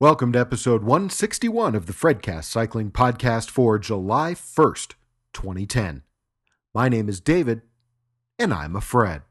Welcome to episode 161 of the Fredcast Cycling Podcast for July 1st, 2010. My name is David, and I'm a Fred.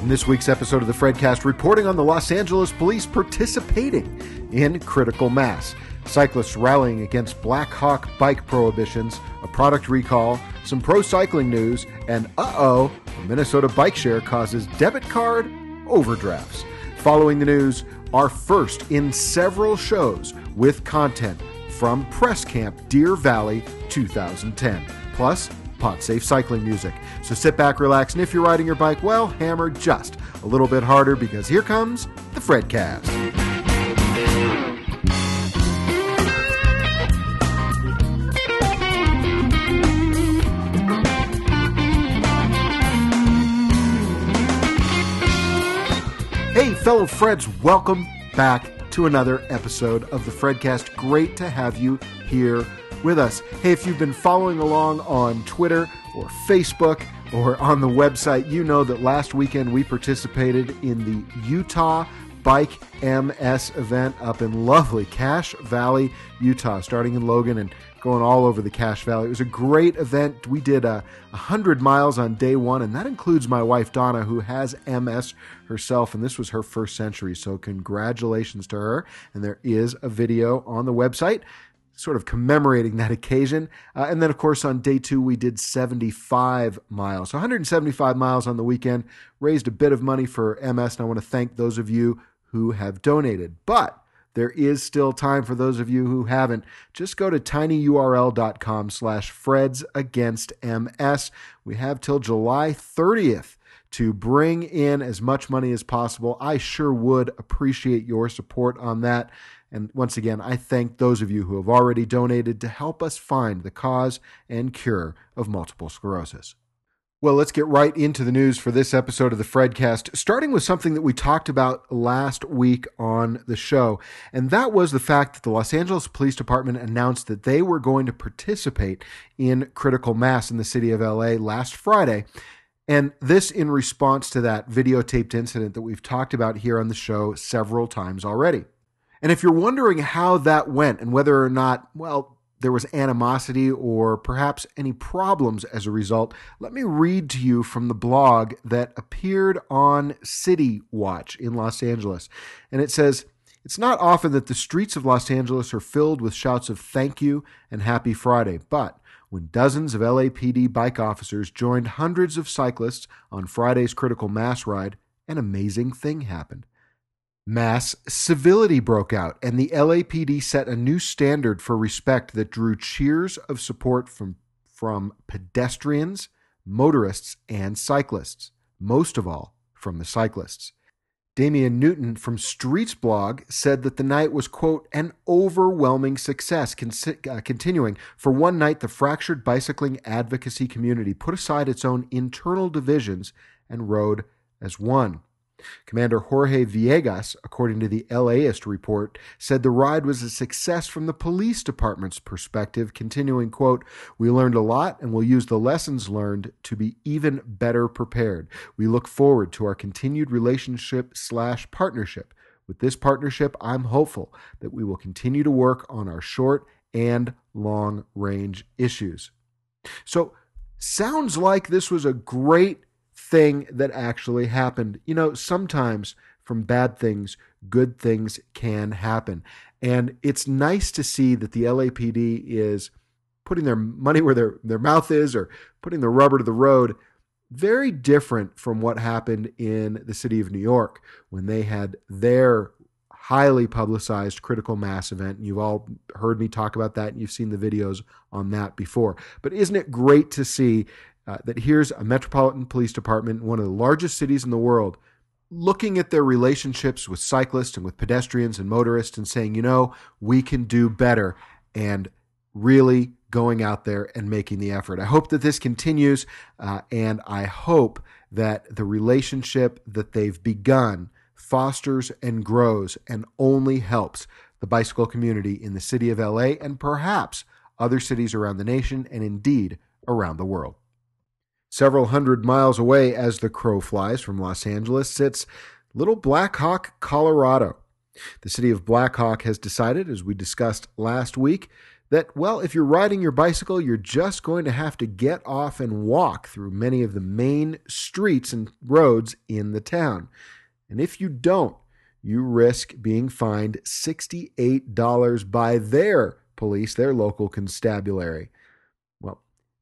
In this week's episode of the Fredcast, reporting on the Los Angeles police participating in critical mass, cyclists rallying against Blackhawk bike prohibitions, a product recall, some pro cycling news, and uh oh, Minnesota bike share causes debit card overdrafts. Following the news, our first in several shows with content from Press Camp Deer Valley 2010. Plus, podsafe cycling music. So sit back, relax, and if you're riding your bike, well, hammer just a little bit harder because here comes the Fredcast. Fellow Freds, welcome back to another episode of the Fredcast. Great to have you here with us. Hey, if you've been following along on Twitter or Facebook or on the website, you know that last weekend we participated in the Utah Bike MS event up in lovely Cache Valley, Utah, starting in Logan and going all over the Cache Valley. It was a great event. We did uh, 100 miles on day one, and that includes my wife Donna, who has MS herself, and this was her first century. So, congratulations to her. And there is a video on the website sort of commemorating that occasion. Uh, and then, of course, on day two, we did 75 miles. So 175 miles on the weekend, raised a bit of money for MS, and I want to thank those of you who have donated. But there is still time for those of you who haven't. Just go to tinyurl.com slash Freds Against MS. We have till July 30th to bring in as much money as possible. I sure would appreciate your support on that. And once again, I thank those of you who have already donated to help us find the cause and cure of multiple sclerosis. Well, let's get right into the news for this episode of the Fredcast, starting with something that we talked about last week on the show. And that was the fact that the Los Angeles Police Department announced that they were going to participate in critical mass in the city of LA last Friday. And this in response to that videotaped incident that we've talked about here on the show several times already. And if you're wondering how that went and whether or not, well, there was animosity or perhaps any problems as a result, let me read to you from the blog that appeared on City Watch in Los Angeles. And it says, It's not often that the streets of Los Angeles are filled with shouts of thank you and happy Friday, but when dozens of LAPD bike officers joined hundreds of cyclists on Friday's critical mass ride, an amazing thing happened. Mass civility broke out, and the LAPD set a new standard for respect that drew cheers of support from, from pedestrians, motorists, and cyclists, most of all from the cyclists. Damien Newton from Streetsblog said that the night was, quote, an overwhelming success. Uh, continuing, for one night, the fractured bicycling advocacy community put aside its own internal divisions and rode as one. Commander Jorge Villegas, according to the LAist report, said the ride was a success from the police department's perspective, continuing, quote, We learned a lot and will use the lessons learned to be even better prepared. We look forward to our continued relationship slash partnership. With this partnership, I'm hopeful that we will continue to work on our short and long range issues. So, sounds like this was a great thing that actually happened. You know, sometimes from bad things, good things can happen. And it's nice to see that the LAPD is putting their money where their, their mouth is or putting the rubber to the road. Very different from what happened in the city of New York when they had their highly publicized critical mass event. You've all heard me talk about that and you've seen the videos on that before. But isn't it great to see uh, that here's a metropolitan police department, one of the largest cities in the world, looking at their relationships with cyclists and with pedestrians and motorists and saying, you know, we can do better and really going out there and making the effort. I hope that this continues, uh, and I hope that the relationship that they've begun fosters and grows and only helps the bicycle community in the city of LA and perhaps other cities around the nation and indeed around the world. Several hundred miles away as the crow flies from Los Angeles sits Little Blackhawk, Colorado. The city of Blackhawk has decided, as we discussed last week, that, well, if you're riding your bicycle, you're just going to have to get off and walk through many of the main streets and roads in the town. And if you don't, you risk being fined $68 by their police, their local constabulary.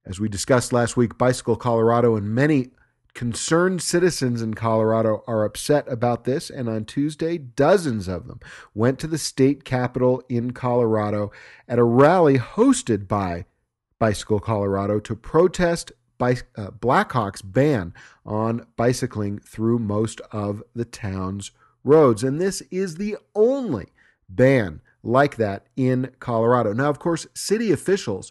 As we discussed last week, Bicycle Colorado and many Concerned citizens in Colorado are upset about this, and on Tuesday, dozens of them went to the state capitol in Colorado at a rally hosted by Bicycle Colorado to protest uh, Blackhawk's ban on bicycling through most of the town's roads. And this is the only ban like that in Colorado. Now, of course, city officials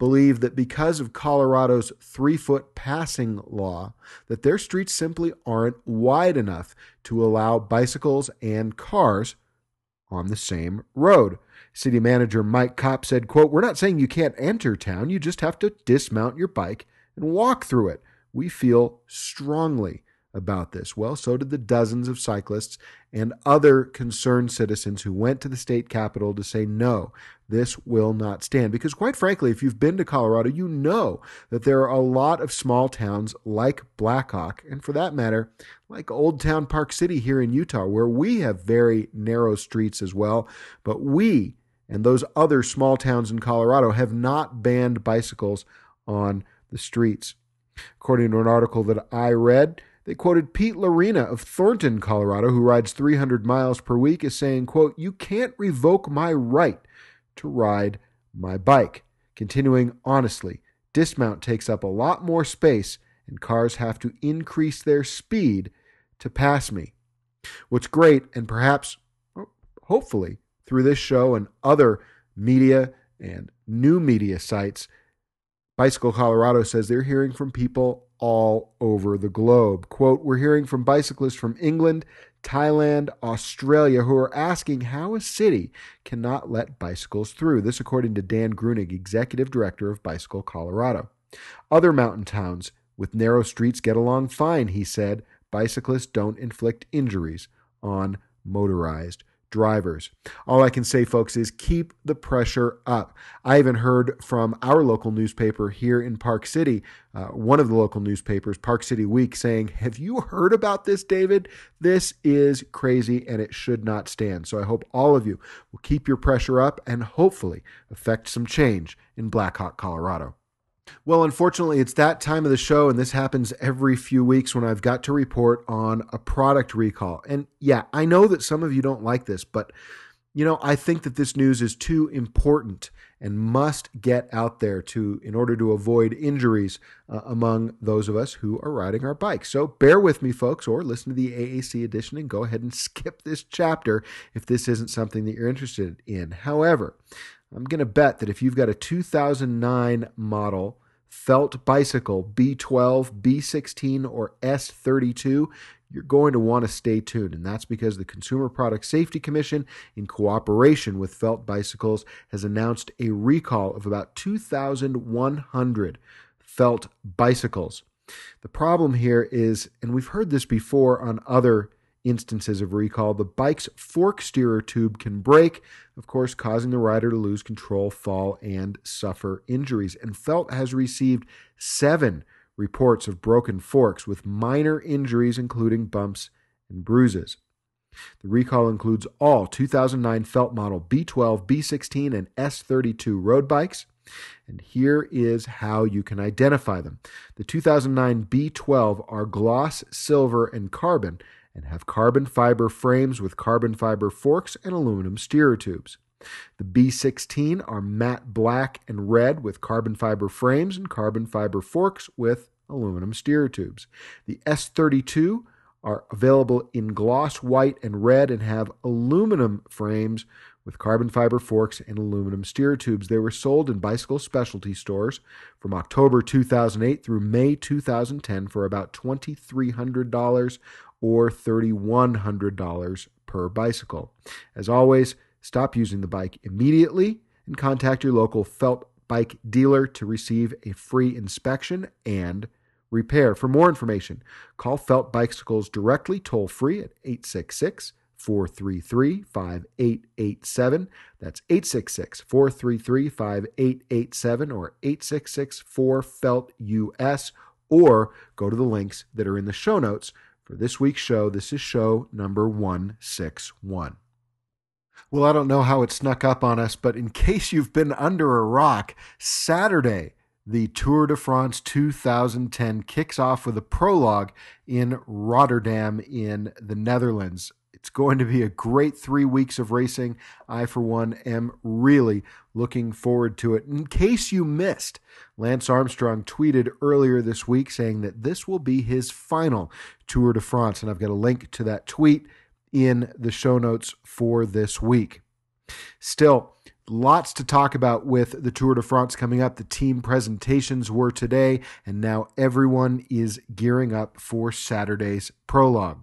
believe that because of Colorado's three foot passing law, that their streets simply aren't wide enough to allow bicycles and cars on the same road. City manager Mike Kopp said, quote, We're not saying you can't enter town, you just have to dismount your bike and walk through it. We feel strongly about this. Well, so did the dozens of cyclists and other concerned citizens who went to the state capitol to say, no, this will not stand. Because, quite frankly, if you've been to Colorado, you know that there are a lot of small towns like Blackhawk, and for that matter, like Old Town Park City here in Utah, where we have very narrow streets as well. But we and those other small towns in Colorado have not banned bicycles on the streets. According to an article that I read, they quoted Pete Lorena of Thornton, Colorado, who rides 300 miles per week, as saying, quote, You can't revoke my right to ride my bike. Continuing honestly, dismount takes up a lot more space, and cars have to increase their speed to pass me. What's great, and perhaps, oh, hopefully, through this show and other media and new media sites, Bicycle Colorado says they're hearing from people all over the globe. Quote, We're hearing from bicyclists from England, Thailand, Australia who are asking how a city cannot let bicycles through. This, according to Dan Grunig, executive director of Bicycle Colorado. Other mountain towns with narrow streets get along fine, he said. Bicyclists don't inflict injuries on motorized drivers. All I can say, folks, is keep the pressure up. I even heard from our local newspaper here in Park City, uh, one of the local newspapers, Park City Week, saying, Have you heard about this, David? This is crazy and it should not stand. So I hope all of you will keep your pressure up and hopefully affect some change in Blackhawk, Colorado. Well, unfortunately, it's that time of the show, and this happens every few weeks when I've got to report on a product recall. And yeah, I know that some of you don't like this, but you know, I think that this news is too important and must get out there to in order to avoid injuries uh, among those of us who are riding our bikes. So bear with me, folks, or listen to the AAC edition and go ahead and skip this chapter if this isn't something that you're interested in. However, I'm going to bet that if you've got a 2009 model felt bicycle B12, B16, or S32, you're going to want to stay tuned. And that's because the Consumer Product Safety Commission, in cooperation with Felt Bicycles, has announced a recall of about 2,100 felt bicycles. The problem here is, and we've heard this before on other instances of recall, the bike's fork steerer tube can break, of course, causing the rider to lose control, fall, and suffer injuries. And Felt has received seven reports of broken forks with minor injuries, including bumps and bruises. The recall includes all 2009 Felt model B12, B16, and S32 road bikes. And here is how you can identify them. The 2009 B12 are gloss silver and carbon and have carbon fiber frames with carbon fiber forks and aluminum steerer tubes. The B16 are matte black and red with carbon fiber frames and carbon fiber forks with aluminum steerer tubes. The S32 are available in gloss white and red and have aluminum frames with carbon fiber forks and aluminum steer tubes. They were sold in bicycle specialty stores from October 2008 through May 2010 for about $2,300 or $3,100 per bicycle. As always, stop using the bike immediately and contact your local felt bike dealer to receive a free inspection and repair. For more information, call Felt Bicycles directly toll free at 866 433 5887. That's 866 433 5887 or 866 4 Felt US. Or go to the links that are in the show notes for this week's show. This is show number 161. Well, I don't know how it snuck up on us, but in case you've been under a rock, Saturday, the Tour de France 2010 kicks off with a prologue in Rotterdam in the Netherlands. It's going to be a great three weeks of racing. I, for one, am really looking forward to it. In case you missed, Lance Armstrong tweeted earlier this week saying that this will be his final Tour de France. And I've got a link to that tweet in the show notes for this week. Still, lots to talk about with the Tour de France coming up. The team presentations were today, and now everyone is gearing up for Saturday's prologue.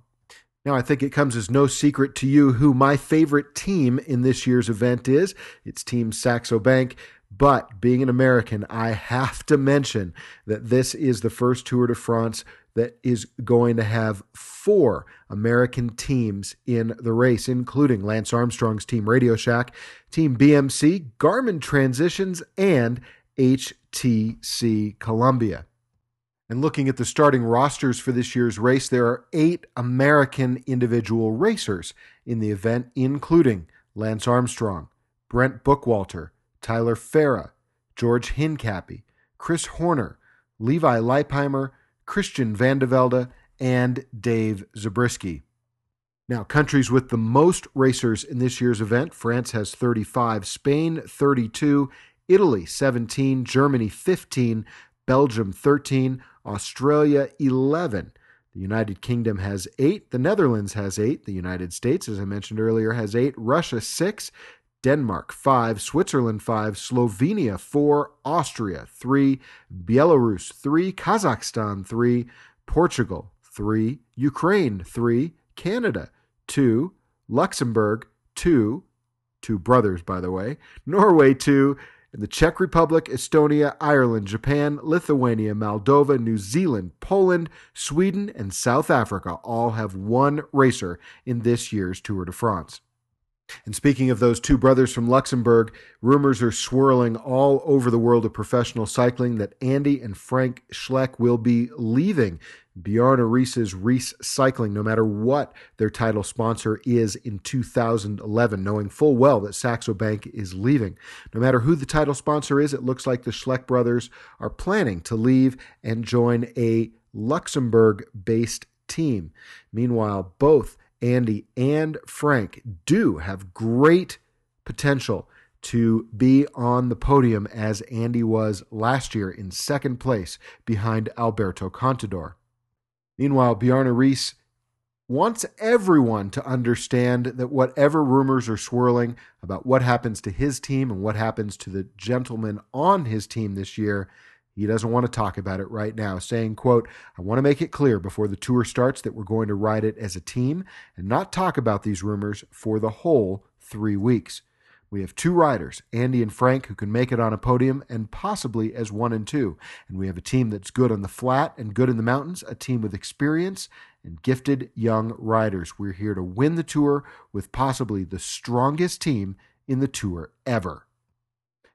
Now, I think it comes as no secret to you who my favorite team in this year's event is. It's Team Saxo Bank. But being an American, I have to mention that this is the first Tour de France that is going to have four American teams in the race, including Lance Armstrong's team Radio Shack, Team BMC, Garmin Transitions, and HTC Columbia. And looking at the starting rosters for this year's race, there are eight American individual racers in the event, including Lance Armstrong, Brent Bookwalter, Tyler Farrar, George Hincapie, Chris Horner, Levi Leipheimer, Christian Vande Velde, and Dave Zabriskie. Now, countries with the most racers in this year's event France has 35, Spain 32, Italy 17, Germany 15, Belgium 13, Australia 11. The United Kingdom has 8, the Netherlands has 8, the United States as I mentioned earlier has 8, Russia 6, Denmark 5, Switzerland 5, Slovenia 4, Austria 3, Belarus 3, Kazakhstan 3, Portugal 3, Ukraine 3, Canada 2, Luxembourg 2, two brothers by the way, Norway 2, in the Czech Republic, Estonia, Ireland, Japan, Lithuania, Moldova, New Zealand, Poland, Sweden, and South Africa all have one racer in this year's Tour de France. And speaking of those two brothers from Luxembourg, rumors are swirling all over the world of professional cycling that Andy and Frank Schleck will be leaving Bjarne Riis's Riis Cycling, no matter what their title sponsor is in 2011, knowing full well that Saxo Bank is leaving. No matter who the title sponsor is, it looks like the Schleck brothers are planning to leave and join a Luxembourg based team. Meanwhile, both Andy and Frank do have great potential to be on the podium as Andy was last year in second place behind Alberto Contador. Meanwhile, Bjarne Riis wants everyone to understand that whatever rumors are swirling about what happens to his team and what happens to the gentlemen on his team this year, he doesn't want to talk about it right now, saying, quote, I want to make it clear before the tour starts that we're going to ride it as a team and not talk about these rumors for the whole three weeks. We have two riders, Andy and Frank, who can make it on a podium and possibly as one and two. And we have a team that's good on the flat and good in the mountains, a team with experience and gifted young riders. We're here to win the tour with possibly the strongest team in the tour ever.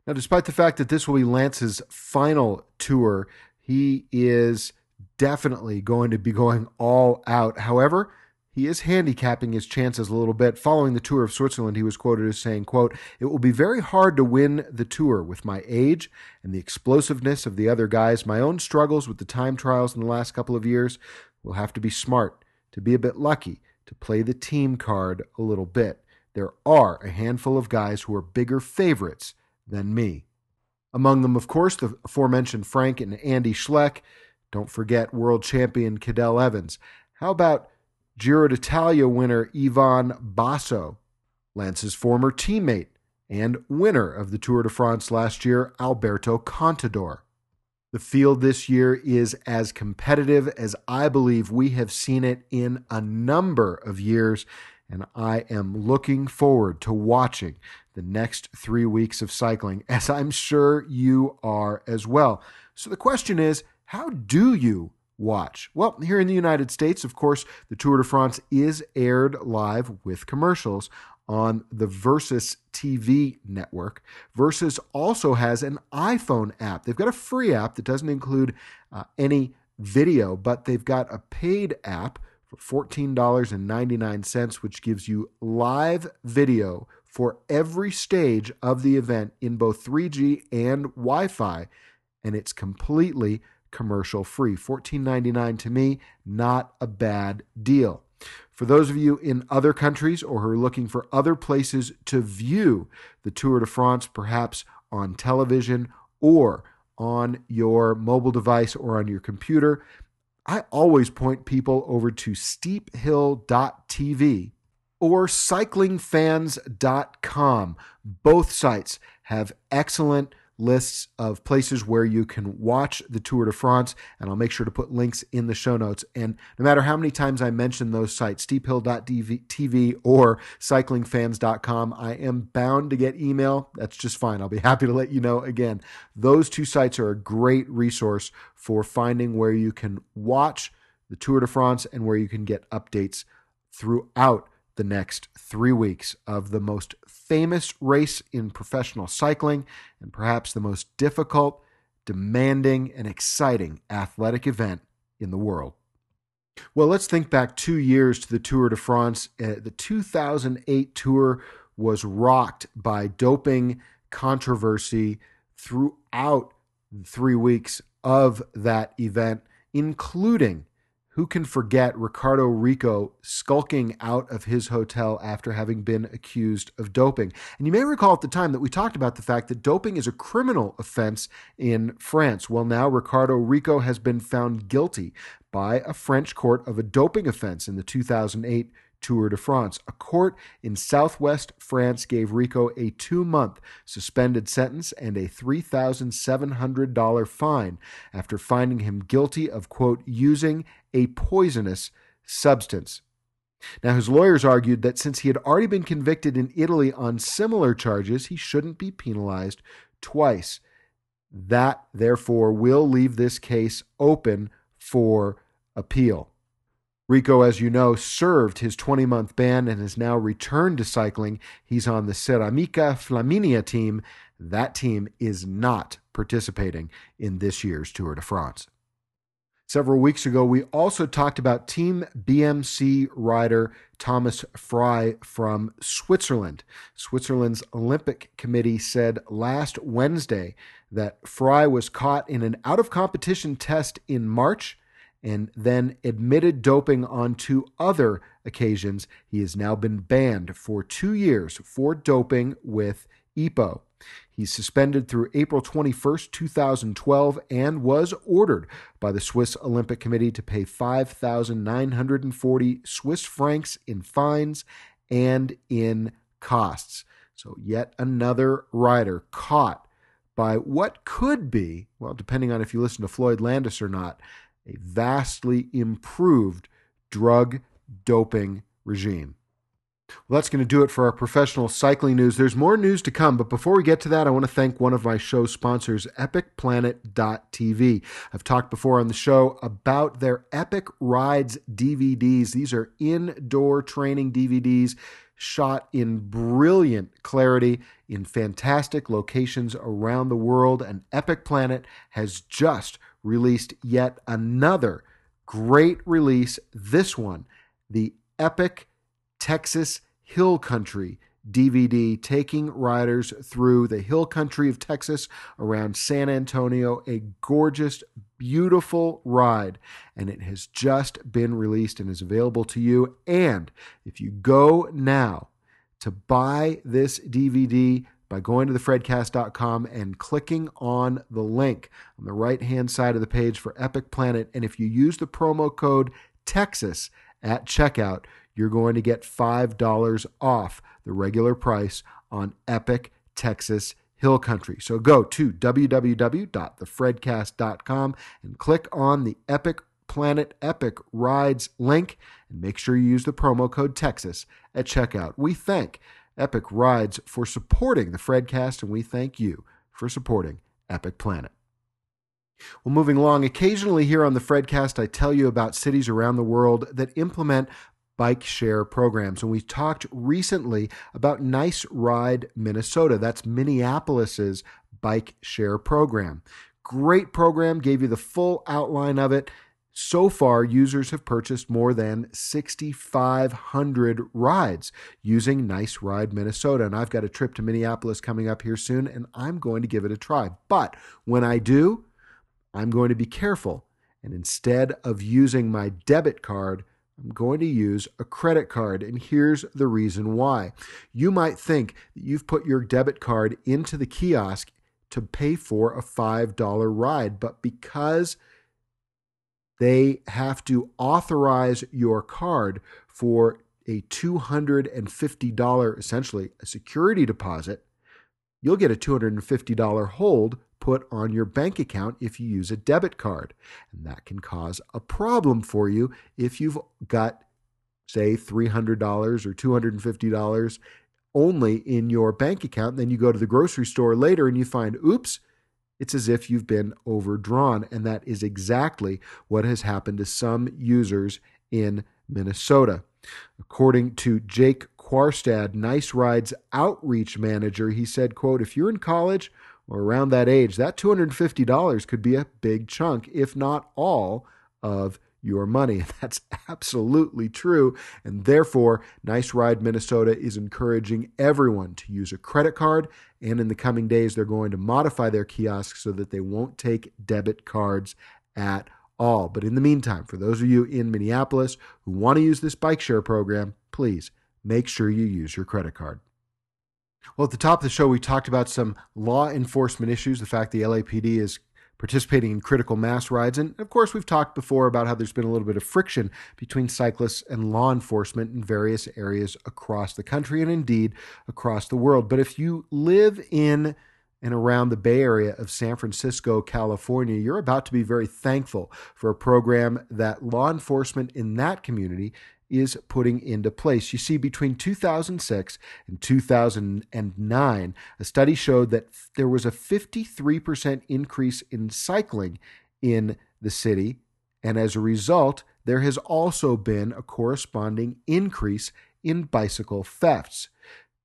Now, despite the fact that this will be Lance's final tour, he is definitely going to be going all out. However, he is handicapping his chances a little bit. Following the tour of Switzerland, he was quoted as saying, quote, It will be very hard to win the tour with my age and the explosiveness of the other guys. My own struggles with the time trials in the last couple of years will have to be smart, to be a bit lucky, to play the team card a little bit. There are a handful of guys who are bigger favorites than me. Among them, of course, the aforementioned Frank and Andy Schleck. Don't forget world champion Cadel Evans. How about Giro d'Italia winner Ivan Basso, Lance's former teammate and winner of the Tour de France last year, Alberto Contador? The field this year is as competitive as I believe we have seen it in a number of years, and I am looking forward to watching the next three weeks of cycling, as I'm sure you are as well. So the question is how do you watch? Well, here in the United States, of course, the Tour de France is aired live with commercials on the Versus TV network. Versus also has an iPhone app. They've got a free app that doesn't include uh, any video, but they've got a paid app for $14.99, which gives you live video for every stage of the event in both 3G and Wi Fi. And it's completely commercial free. $14.99 to me, not a bad deal. For those of you in other countries or who are looking for other places to view the Tour de France, perhaps on television or on your mobile device or on your computer, I always point people over to steephill.tv or cyclingfans.com. Both sites have excellent lists of places where you can watch the Tour de France, and I'll make sure to put links in the show notes. And no matter how many times I mention those sites, steephill.tv or cyclingfans.com, I am bound to get email. That's just fine. I'll be happy to let you know again. Those two sites are a great resource for finding where you can watch the Tour de France and where you can get updates throughout the next three weeks of the most famous race in professional cycling and perhaps the most difficult, demanding, and exciting athletic event in the world. Well, let's think back two years to the Tour de France. Uh, the 2008 Tour was rocked by doping controversy throughout three weeks of that event, including who can forget Ricardo Riccò skulking out of his hotel after having been accused of doping? And you may recall at the time that we talked about the fact that doping is a criminal offense in France. Well, now Ricardo Riccò has been found guilty by a French court of a doping offense in the 2008 Tour de France. A court in southwest France gave Riccò a two month suspended sentence and a $3,700 fine after finding him guilty of, quote, using a poisonous substance. Now, his lawyers argued that since he had already been convicted in Italy on similar charges, he shouldn't be penalized twice. That, therefore, will leave this case open for appeal. Riccò, as you know, served his 20 month ban and has now returned to cycling. He's on the Ceramica Flaminia team. That team is not participating in this year's Tour de France. Several weeks ago, we also talked about Team BMC rider Thomas Frei from Switzerland. Switzerland's Olympic Committee said last Wednesday that Frey was caught in an out of competition test in March and then admitted doping on two other occasions. He has now been banned for two years for doping with EPO. He's suspended through April 21st, 2012, and was ordered by the Swiss Olympic Committee to pay 5,940 Swiss francs in fines and in costs. So, yet another rider caught by what could be, well, depending on if you listen to Floyd Landis or not, a vastly improved drug doping regime. Well, that's going to do it for our professional cycling news. There's more news to come, but before we get to that, I want to thank one of my show sponsors, EpicPlanet.tv. I've talked before on the show about their Epic Rides DVDs. These are indoor training DVDs shot in brilliant clarity in fantastic locations around the world, and Epic Planet has just released yet another great release. This one, the Epic Texas Hill Country DVD, taking riders through the hill country of Texas around San Antonio. A gorgeous, beautiful ride. And it has just been released and is available to you. And if you go now to buy this DVD, by going to thefredcast.com and clicking on the link on the right hand side of the page for Epic Planet. And if you use the promo code Texas at checkout, you're going to get $5 off the regular price on Epic Texas Hill Country. So go to www.thefredcast.com and click on the Epic Planet Epic Rides link and make sure you use the promo code Texas at checkout. We thank Epic Rides for supporting the Fredcast and we thank you for supporting Epic Planet. Well, moving along, occasionally here on the Fredcast, I tell you about cities around the world that implement bike share programs. And we talked recently about Nice Ride Minnesota. That's Minneapolis's bike share program. Great program, gave you the full outline of it. So far, users have purchased more than 6,500 rides using Nice Ride Minnesota. And I've got a trip to Minneapolis coming up here soon, and I'm going to give it a try. But when I do, I'm going to be careful. And instead of using my debit card, I'm going to use a credit card. And here's the reason why. You might think that you've put your debit card into the kiosk to pay for a $5 ride, but because they have to authorize your card for a $250, essentially a security deposit, you'll get a $250 hold put on your bank account if you use a debit card. And that can cause a problem for you if you've got, say, $300 or $250 only in your bank account. Then you go to the grocery store later and you find, oops, it's as if you've been overdrawn. And that is exactly what has happened to some users in Minnesota. According to Jake Quarstad, Nice Ride's outreach manager, he said, quote, if you're in college or around that age, that $250 could be a big chunk, if not all, of your money. That's absolutely true. And therefore, Nice Ride Minnesota is encouraging everyone to use a credit card. And in the coming days, they're going to modify their kiosks so that they won't take debit cards at all. But in the meantime, for those of you in Minneapolis who want to use this bike share program, please make sure you use your credit card. Well, at the top of the show, we talked about some law enforcement issues, the fact the LAPD is participating in critical mass rides. And of course, we've talked before about how there's been a little bit of friction between cyclists and law enforcement in various areas across the country and indeed across the world. But if you live in and around the Bay Area of San Francisco, California, you're about to be very thankful for a program that law enforcement in that community is putting into place. You see, between 2006 and 2009, a study showed that there was a 53% increase in cycling in the city. And as a result, there has also been a corresponding increase in bicycle thefts.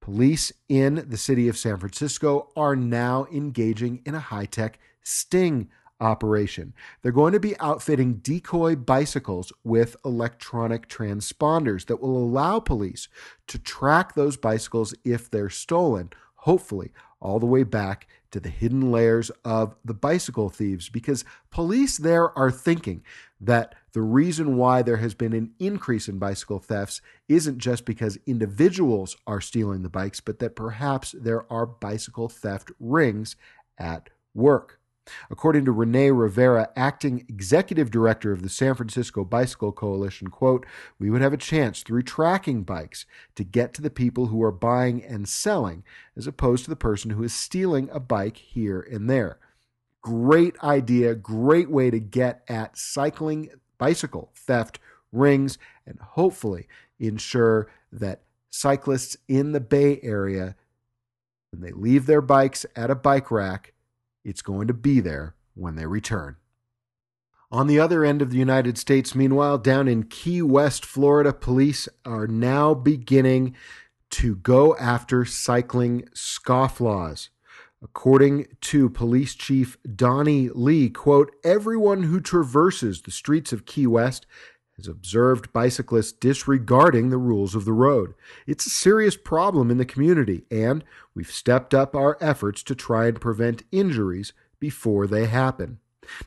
Police in the city of San Francisco are now engaging in a high tech sting operation. They're going to be outfitting decoy bicycles with electronic transponders that will allow police to track those bicycles if they're stolen, hopefully, all the way back to the hidden layers of the bicycle thieves because police there are thinking that the reason why there has been an increase in bicycle thefts isn't just because individuals are stealing the bikes, but that perhaps there are bicycle theft rings at work. According to Renee Rivera, acting executive director of the San Francisco Bicycle Coalition, quote, we would have a chance through tracking bikes to get to the people who are buying and selling as opposed to the person who is stealing a bike here and there. Great idea, great way to get at cycling, bicycle theft rings, and hopefully ensure that cyclists in the Bay Area, when they leave their bikes at a bike rack, it's going to be there when they return. On the other end of the United States, meanwhile, down in Key West, Florida, police are now beginning to go after cycling scofflaws. According to Police Chief Donnie Lee, quote, everyone who traverses the streets of Key West has observed bicyclists disregarding the rules of the road. It's a serious problem in the community, and we've stepped up our efforts to try and prevent injuries before they happen.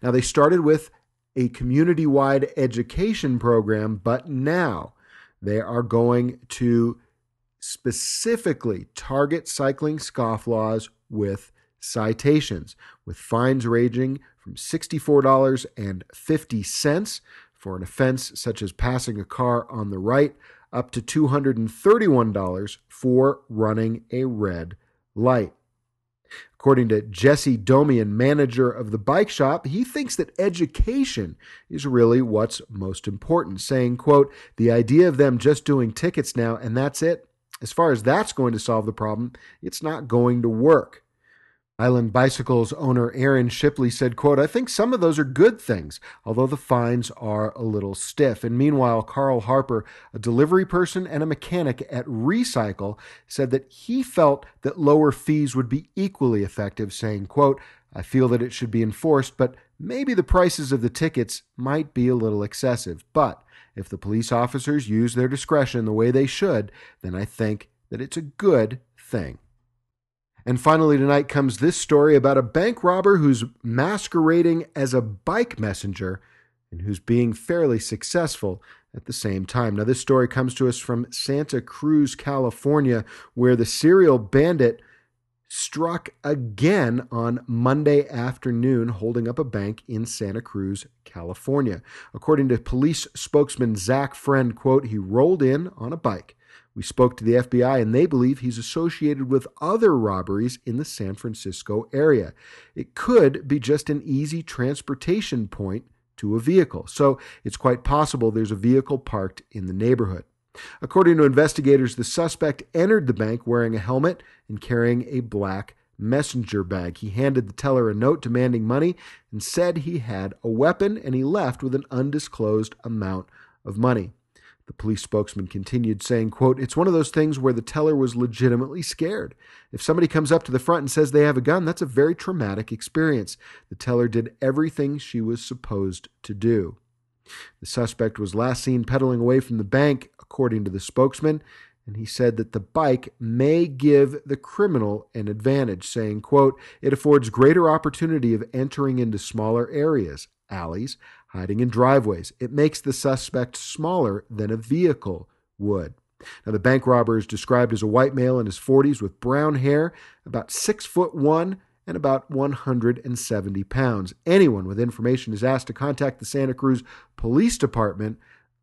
Now, they started with a community wide education program, but now they are going to specifically target cycling scofflaws with citations, with fines ranging from $64.50 for an offense such as passing a car on the right, up to $231 for running a red light. According to Jesse Domian, manager of the bike shop, he thinks that education is really what's most important, saying, quote, the idea of them just doing tickets now and that's it, as far as that's going to solve the problem, it's not going to work. Island Bicycles owner Aaron Shipley said, quote, I think some of those are good things, although the fines are a little stiff. And meanwhile, Carl Harper, a delivery person and a mechanic at Recycle, said that he felt that lower fees would be equally effective, saying, quote, I feel that it should be enforced, but maybe the prices of the tickets might be a little excessive. But if the police officers use their discretion the way they should, then I think that it's a good thing. And finally, tonight comes this story about a bank robber who's masquerading as a bike messenger and who's being fairly successful at the same time. Now, this story comes to us from Santa Cruz, California, where the serial bandit struck again on Monday afternoon, holding up a bank in Santa Cruz, California. According to police spokesman Zach Friend, quote, he rolled in on a bike we spoke to the FBI, and they believe he's associated with other robberies in the San Francisco area. It could be just an easy transportation point to a vehicle, so it's quite possible there's a vehicle parked in the neighborhood. According to investigators, the suspect entered the bank wearing a helmet and carrying a black messenger bag. He handed the teller a note demanding money and said he had a weapon, and he left with an undisclosed amount of money. The police spokesman continued saying, quote, It's one of those things where the teller was legitimately scared. If somebody comes up to the front and says they have a gun, that's a very traumatic experience. The teller did everything she was supposed to do. The suspect was last seen pedaling away from the bank, according to the spokesman, and he said that the bike may give the criminal an advantage, saying, quote, It affords greater opportunity of entering into smaller areas, alleys, hiding in driveways. It makes the suspect smaller than a vehicle would. Now, the bank robber is described as a white male in his 40s with brown hair, about six foot one, and about 170 pounds. Anyone with information is asked to contact the Santa Cruz Police Department.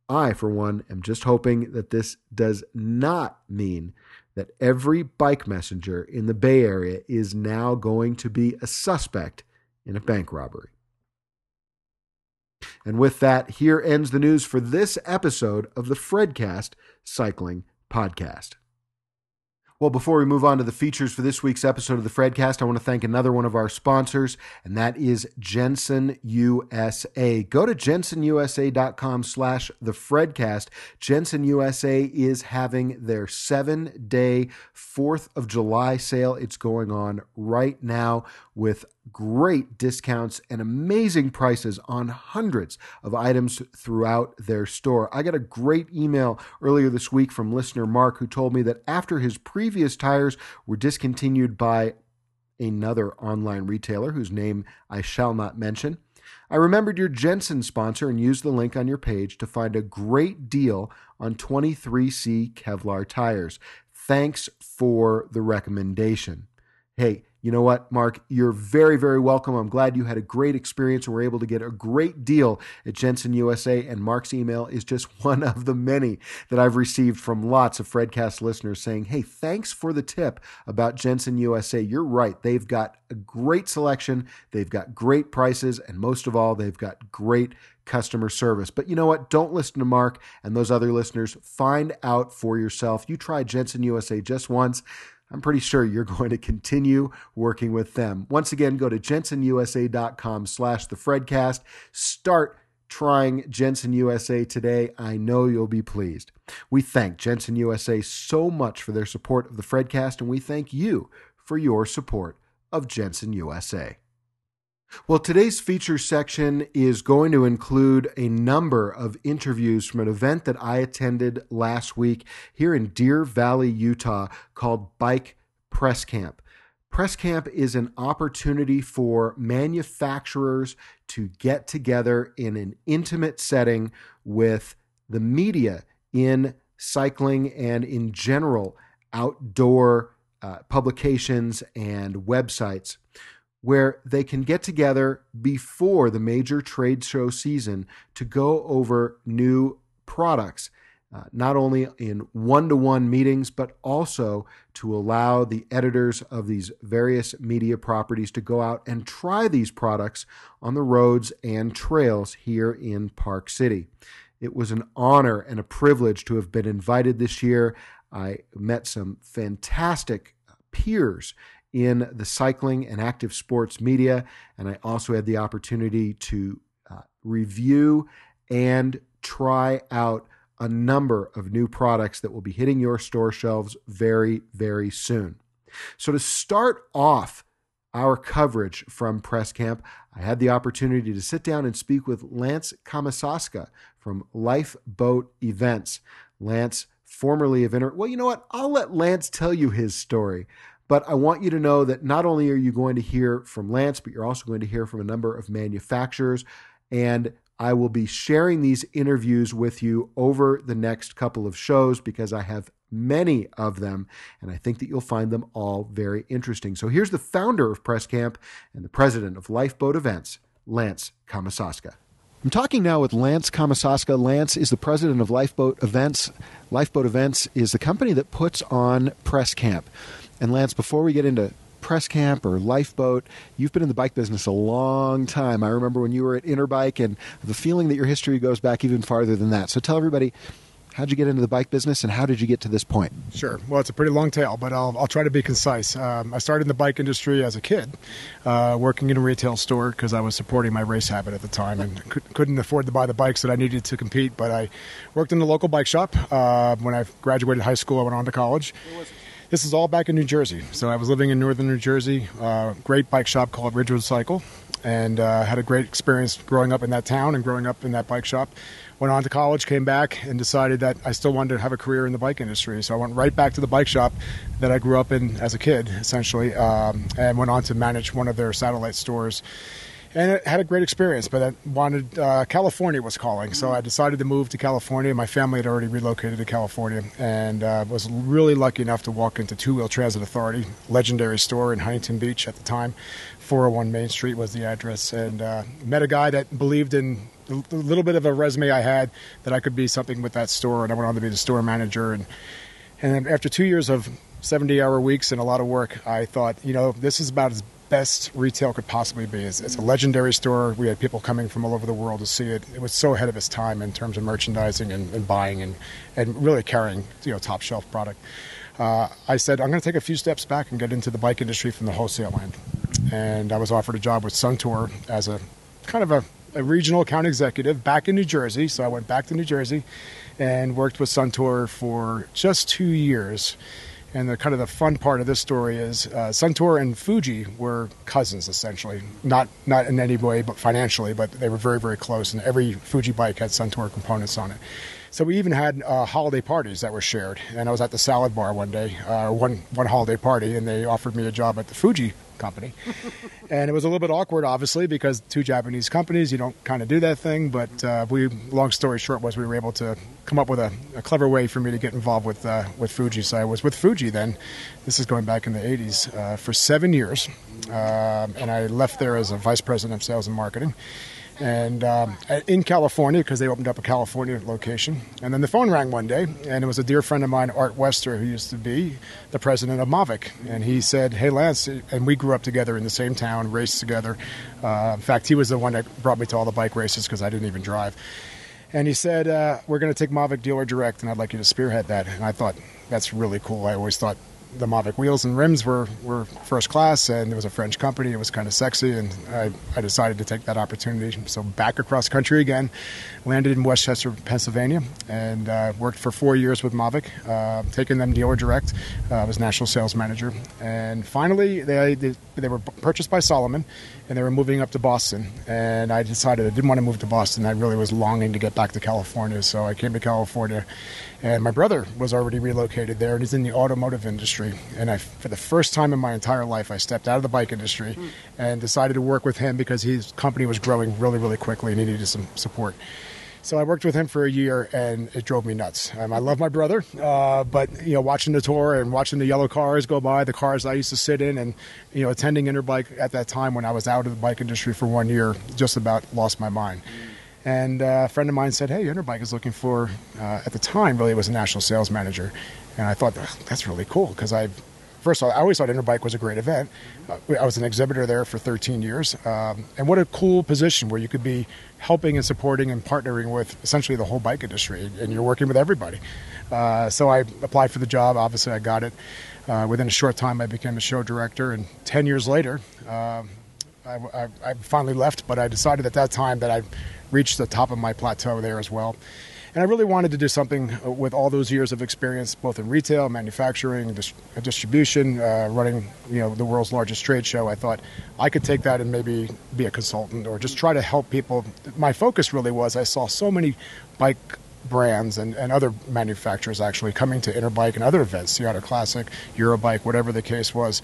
I, for one, am just hoping that this does not mean that every bike messenger in the Bay Area is now going to be a suspect in a bank robbery. And with that, here ends the news for this episode of the Fredcast Cycling Podcast. Well, before we move on to the features for this week's episode of the Fredcast, I want to thank another one of our sponsors, and that is Jenson USA. Go to jensonusa.com slash the Fredcast. Jenson USA is having their seven-day 4th of July sale. It's going on right now with great discounts and amazing prices on hundreds of items throughout their store. I got a great email earlier this week from listener Mark who told me that after his previous tires were discontinued by another online retailer whose name I shall not mention, I remembered your Jenson sponsor and used the link on your page to find a great deal on 23C Kevlar tires. Thanks for the recommendation. Hey, you know what, Mark? You're very, very welcome. I'm glad you had a great experience and were able to get a great deal at Jenson USA. And Mark's email is just one of the many that I've received from lots of Fredcast listeners saying, hey, thanks for the tip about Jenson USA. You're right. They've got a great selection, they've got great prices, and most of all, they've got great customer service. But you know what? Don't listen to Mark and those other listeners. Find out for yourself. You try Jenson USA just once. I'm pretty sure you're going to continue working with them. Once again, go to jensonusa.com slash the Fredcast. Start trying Jenson USA today. I know you'll be pleased. We thank Jenson USA so much for their support of the Fredcast, and we thank you for your support of Jenson USA. Well, today's feature section is going to include a number of interviews from an event that I attended last week here in Deer Valley, Utah, called Bike Press Camp. Press Camp is an opportunity for manufacturers to get together in an intimate setting with the media in cycling and in general outdoor uh, publications and websites where they can get together before the major trade show season to go over new products, uh, not only in one to one meetings, but also to allow the editors of these various media properties to go out and try these products on the roads and trails here in Park City. It was an honor and a privilege to have been invited this year. I met some fantastic peers in the cycling and active sports media. And I also had the opportunity to uh, review and try out a number of new products that will be hitting your store shelves very, very soon. So, to start off our coverage from Press Camp, I had the opportunity to sit down and speak with Lance Camisasca from Lifeboat Events. Lance, formerly of Inter. Well, you know what? I'll let Lance tell you his story. But I want you to know that not only are you going to hear from Lance, but you're also going to hear from a number of manufacturers. And I will be sharing these interviews with you over the next couple of shows because I have many of them, and I think that you'll find them all very interesting. So here's the founder of Press Camp and the president of Lifeboat Events, Lance Camisasca. I'm talking now with Lance Camisasca. Lance is the president of Lifeboat Events. Lifeboat Events is the company that puts on Press Camp. And Lance, before we get into press camp or lifeboat. You've been in the bike business a long time. I remember when you were at Interbike, and the feeling that your history goes back even farther than that. So tell everybody. How'd you get into the bike business and how did you get to this point? Sure. Well, it's a pretty long tale, but I'll, I'll try to be concise. Um, I started in the bike industry as a kid, uh, working in a retail store because I was supporting my race habit at the time and couldn't afford to buy the bikes that I needed to compete. But I worked in the local bike shop. Uh, when I graduated high school, I went on to college. This is all back in New Jersey. So I was living in northern New Jersey, uh, great bike shop called Ridgewood Cycle, and uh, had a great experience growing up in that town and growing up in that bike shop. Went on to college, came back, and decided that I still wanted to have a career in the bike industry. So I went right back to the bike shop that I grew up in as a kid, essentially, um, and went on to manage one of their satellite stores and it had a great experience. But I wanted uh, California was calling, so I decided to move to California. My family had already relocated to California, and uh, was really lucky enough to walk into Two Wheel Transit Authority, legendary store in Huntington Beach at the time. 401 Main Street was the address, and uh, met a guy that believed in a little bit of a resume I had that I could be something with that store, and I went on to be the store manager. And and after two years of 70 hour weeks and a lot of work, I thought, you know, this is about as best retail could possibly be. It's, it's, a legendary store. We had people coming from all over the world to see it. It was so ahead of its time in terms of merchandising and, and buying and, and really carrying you know top shelf product. Uh, I said I'm going to take a few steps back and get into the bike industry from the wholesale end. And I was offered a job with Suntour as a kind of a, a regional account executive back in New Jersey. So I went back to New Jersey and worked with Suntour for just two years and the kind of the fun part of this story is uh, Suntour and Fuji were cousins essentially, not not in any way, but financially, but they were very very close. And every Fuji bike had Suntour components on it. So we even had uh, holiday parties that were shared. And I was at the salad bar one day, uh, one one holiday party, and they offered me a job at the Fuji company. and it was a little bit awkward, obviously, because two Japanese companies, you don't kind of do that thing. But uh, we, long story short, was we were able to come up with a, a clever way for me to get involved with uh, with Fuji. So I was with Fuji then. This is going back in the 80s uh, for seven years, um, and I left there as a vice president of sales and marketing and um, in California because they opened up a California location. And then the phone rang one day, and it was a dear friend of mine, Art Wester, who used to be the president of Mavic, and he said, "Hey, Lance," and we grew up together in the same town, raced together. Uh, in fact, he was the one that brought me to all the bike races because I didn't even drive. And he said, uh, "We're going to take Mavic dealer direct, and I'd like you to spearhead that." And I thought that's really cool. I always thought the Mavic wheels and rims were, were first class, and it was a French company. It was kind of sexy, and I, I decided to take that opportunity. So back across country again, landed in West Chester, Pennsylvania, and uh, worked for four years with Mavic, uh, taking them dealer direct. Uh, I was national sales manager, and finally they, they, they were purchased by Salomon, and they were moving up to Boston. And I decided I didn't want to move to Boston. I really was longing to get back to California, so I came to California and my brother was already relocated there and he's in the automotive industry. And I, for the first time in my entire life, I stepped out of the bike industry mm. and decided to work with him because his company was growing really, really quickly and he needed some support. So I worked with him for a year, and it drove me nuts. Um, I love my brother, uh, but you know, watching the tour and watching the yellow cars go by, the cars I used to sit in, and you know, attending Interbike at that time when I was out of the bike industry for one year, just about lost my mind. Mm. And uh, a friend of mine said, Hey, Interbike is looking for, uh, at the time, really, it was a national sales manager. And I thought, that's really cool because I first of all, I always thought Interbike was a great event. Uh, I was an exhibitor there for 13 years, um, and what a cool position where you could be helping and supporting and partnering with essentially the whole bike industry, and you're working with everybody. Uh, so I applied for the job. Obviously, I got it. Uh, within a short time, I became the show director, and 10 years later, um, I, I, I, finally left. But I decided at that time that I reached the top of my plateau there as well. And I really wanted to do something with all those years of experience, both in retail, manufacturing, dis- distribution, uh, running you know the world's largest trade show. I thought I could take that and maybe be a consultant or just try to help people. My focus really was I saw so many bike brands and, and other manufacturers actually coming to Interbike and other events, Sea Otter Classic, Eurobike, whatever the case was.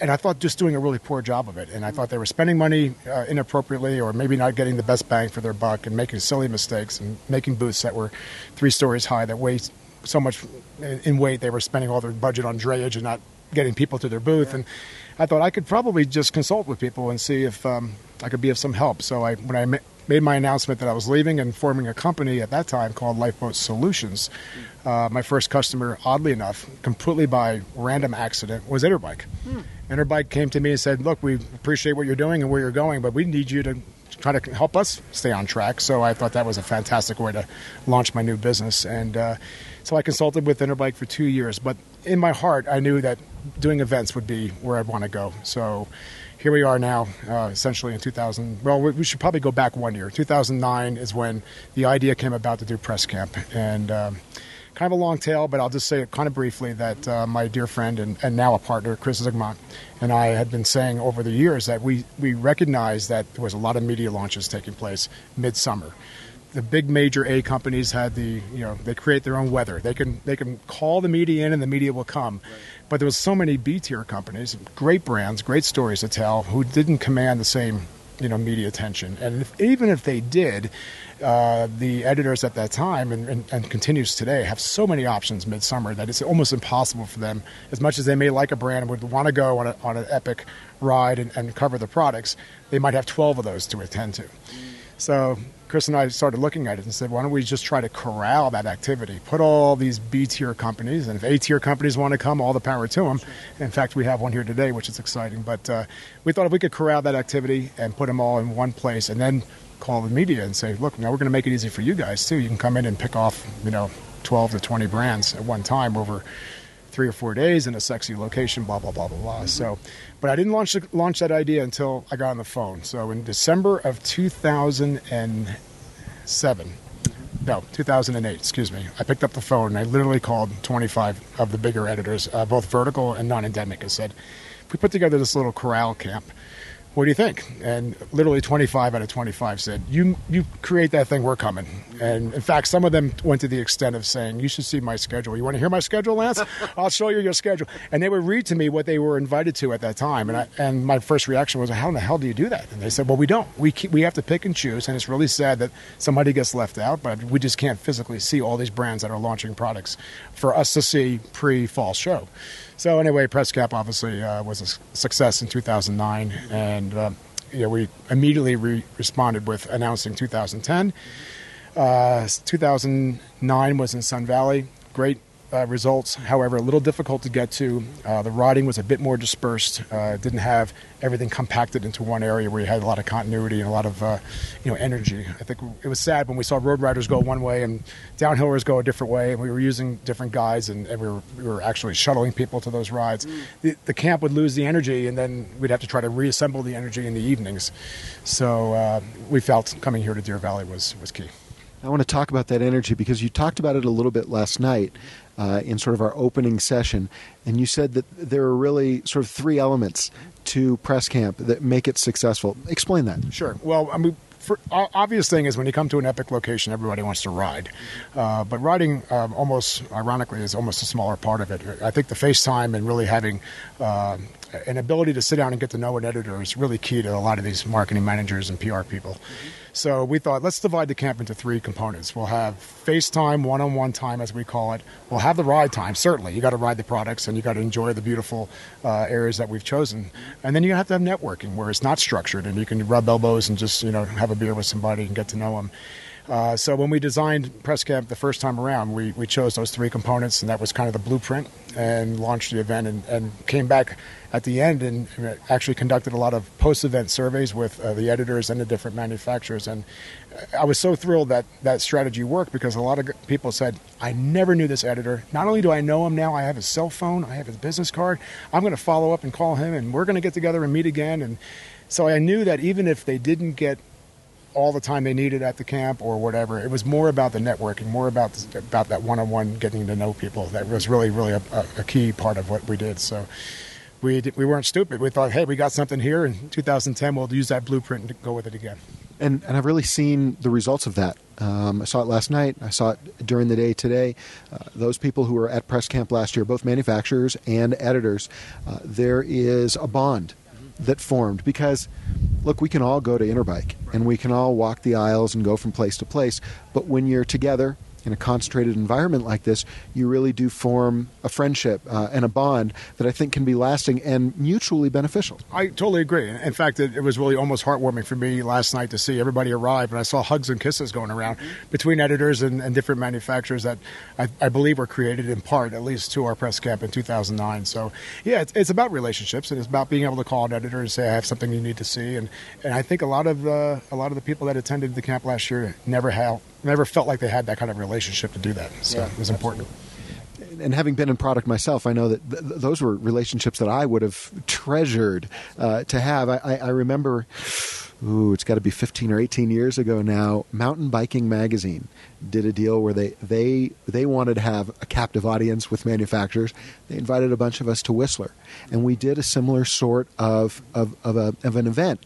And I thought just doing a really poor job of it. And I thought they were spending money uh, inappropriately or maybe not getting the best bang for their buck and making silly mistakes and making booths that were three stories high that weighed so much in weight they were spending all their budget on drayage and not getting people to their booth. And I thought I could probably just consult with people and see if um, I could be of some help. So I, when I made my announcement that I was leaving and forming a company at that time called Lifeboat Solutions. Uh, my first customer, oddly enough, completely by random accident, was Interbike. Hmm. Interbike came to me and said, "Look, we appreciate what you're doing and where you're going, but we need you to try to help us stay on track." So I thought that was a fantastic way to launch my new business, and uh, so I consulted with Interbike for two years. But in my heart, I knew that doing events would be where I'd want to go. So here we are now, uh, essentially in 2000. Well, we should probably go back one year. 2009 is when the idea came about to do press camp, and um, kind of a long tail, but I'll just say it kind of briefly that uh, my dear friend and, and, now a partner, Chris Zigmont, and I had been saying over the years that we we recognized that there was a lot of media launches taking place midsummer the big major A companies had the you know they create their own weather. They can they can call the media in and the media will come. Right. But there was so many B tier companies, great brands, great stories to tell, who didn't command the same you know media attention. And if, even if they did, uh, the editors at that time and, and, and, continues today have so many options midsummer that it's almost impossible for them. As much as they may like a brand and would want to go on, a, on an epic ride and, and cover the products, they might have 12 of those to attend to. So Chris and I started looking at it and said, why don't we just try to corral that activity? Put all these B tier companies, and if A tier companies want to come, all the power to them. In fact, we have one here today, which is exciting. But uh, we thought if we could corral that activity and put them all in one place, and then call the media and say, look, now we're going to make it easy for you guys too. You can come in and pick off, you know, 12 to 20 brands at one time over three or four days in a sexy location, blah blah blah blah blah. Mm-hmm. So, but I didn't launch launch that idea until I got on the phone. So in December of 2007, no, 2008, excuse me, I picked up the phone and I literally called 25 of the bigger editors, uh, both vertical and non-endemic, and said, "We put together this little corral camp." What do you think? And literally 25 out of 25 said, you, you create that thing, we're coming. And in fact, some of them went to the extent of saying, you should see my schedule. You want to hear my schedule, Lance? I'll show you your schedule. And they would read to me what they were invited to at that time. And, I, and my first reaction was, how in the hell do you do that? And they said, well, we don't. We, keep, we have to pick and choose. And it's really sad that somebody gets left out, but we just can't physically see all these brands that are launching products for us to see pre-fall show. So anyway, Press Camp obviously uh, was a success in 2009, and uh, you know, we immediately re- responded with announcing 2010. Uh, 2009 was in Sun Valley. Great uh, results. However, a little difficult to get to. Uh, the riding was a bit more dispersed. Uh, didn't have everything compacted into one area where you had a lot of continuity and a lot of uh, you know energy. I think it was sad when we saw road riders go one way and downhillers go a different way, and we were using different guides and, and we, were, we, were, actually shuttling people to those rides. Mm. The, the, camp would lose the energy, and then we'd have to try to reassemble the energy in the evenings. So uh, we felt coming here to Deer Valley was was key. I want to talk about that energy because you talked about it a little bit last night uh, in sort of our opening session, and you said that there are really sort of three elements to press camp that make it successful. Explain that. Sure. Well, I mean, for, obvious thing is when you come to an epic location, everybody wants to ride, uh, but riding um, almost ironically is almost a smaller part of it. I think the FaceTime and really having uh, an ability to sit down and get to know an editor is really key to a lot of these marketing managers and PR people. Mm-hmm. So we thought, let's divide the camp into three components. We'll have FaceTime, one on one time, as we call it. We'll have the ride time, certainly. You got to ride the products and you got to enjoy the beautiful uh, areas that we've chosen. And then you have to have networking where it's not structured and you can rub elbows and just, you know, have a beer with somebody and get to know them. Uh, so when we designed Press Camp the first time around, we, we chose those three components, and that was kind of the blueprint, and launched the event, and, and came back at the end and actually conducted a lot of post-event surveys with uh, the editors and the different manufacturers. And I was so thrilled that that strategy worked because a lot of people said, "I never knew this editor. Not only do I know him now, I have his cell phone, I have his business card. I'm going to follow up and call him, and we're going to get together and meet again." And so I knew that even if they didn't get all the time they needed at the camp or whatever. It was more about the networking, more about about that one-on-one getting to know people. That was really, really a, a key part of what we did. So we we weren't stupid. We thought, hey, we got something here. In 2010, we'll use that blueprint and go with it again. And and I've really seen the results of that. Um, I saw it last night. I saw it during the day today. Uh, those people who were at press camp last year, both manufacturers and editors, uh, there is a bond that formed because look we can all go to interbike and we can all walk the aisles and go from place to place but when you're together in a concentrated environment like this, you really do form a friendship uh, and a bond that I think can be lasting and mutually beneficial. I totally agree. In fact, it, it was really almost heartwarming for me last night to see everybody arrive, and I saw hugs and kisses going around between editors and, and different manufacturers that I, I, believe were created in part, at least, to our press camp in 2009. So, yeah, it's, it's about relationships, and it's about being able to call an editor and say, "I have something you need to see." And and I think a lot of uh, a lot of the people that attended the camp last year never have never felt like they had that kind of relationship to do that. So yeah, it was important. And having been in product myself, I know that th- those were relationships that I would have treasured uh, to have. I, I, I remember, ooh, it's got to be 15 or 18 years ago now. Mountain Biking Magazine did a deal where they, they, they wanted to have a captive audience with manufacturers. They invited a bunch of us to Whistler, and we did a similar sort of, of, of, a, of an event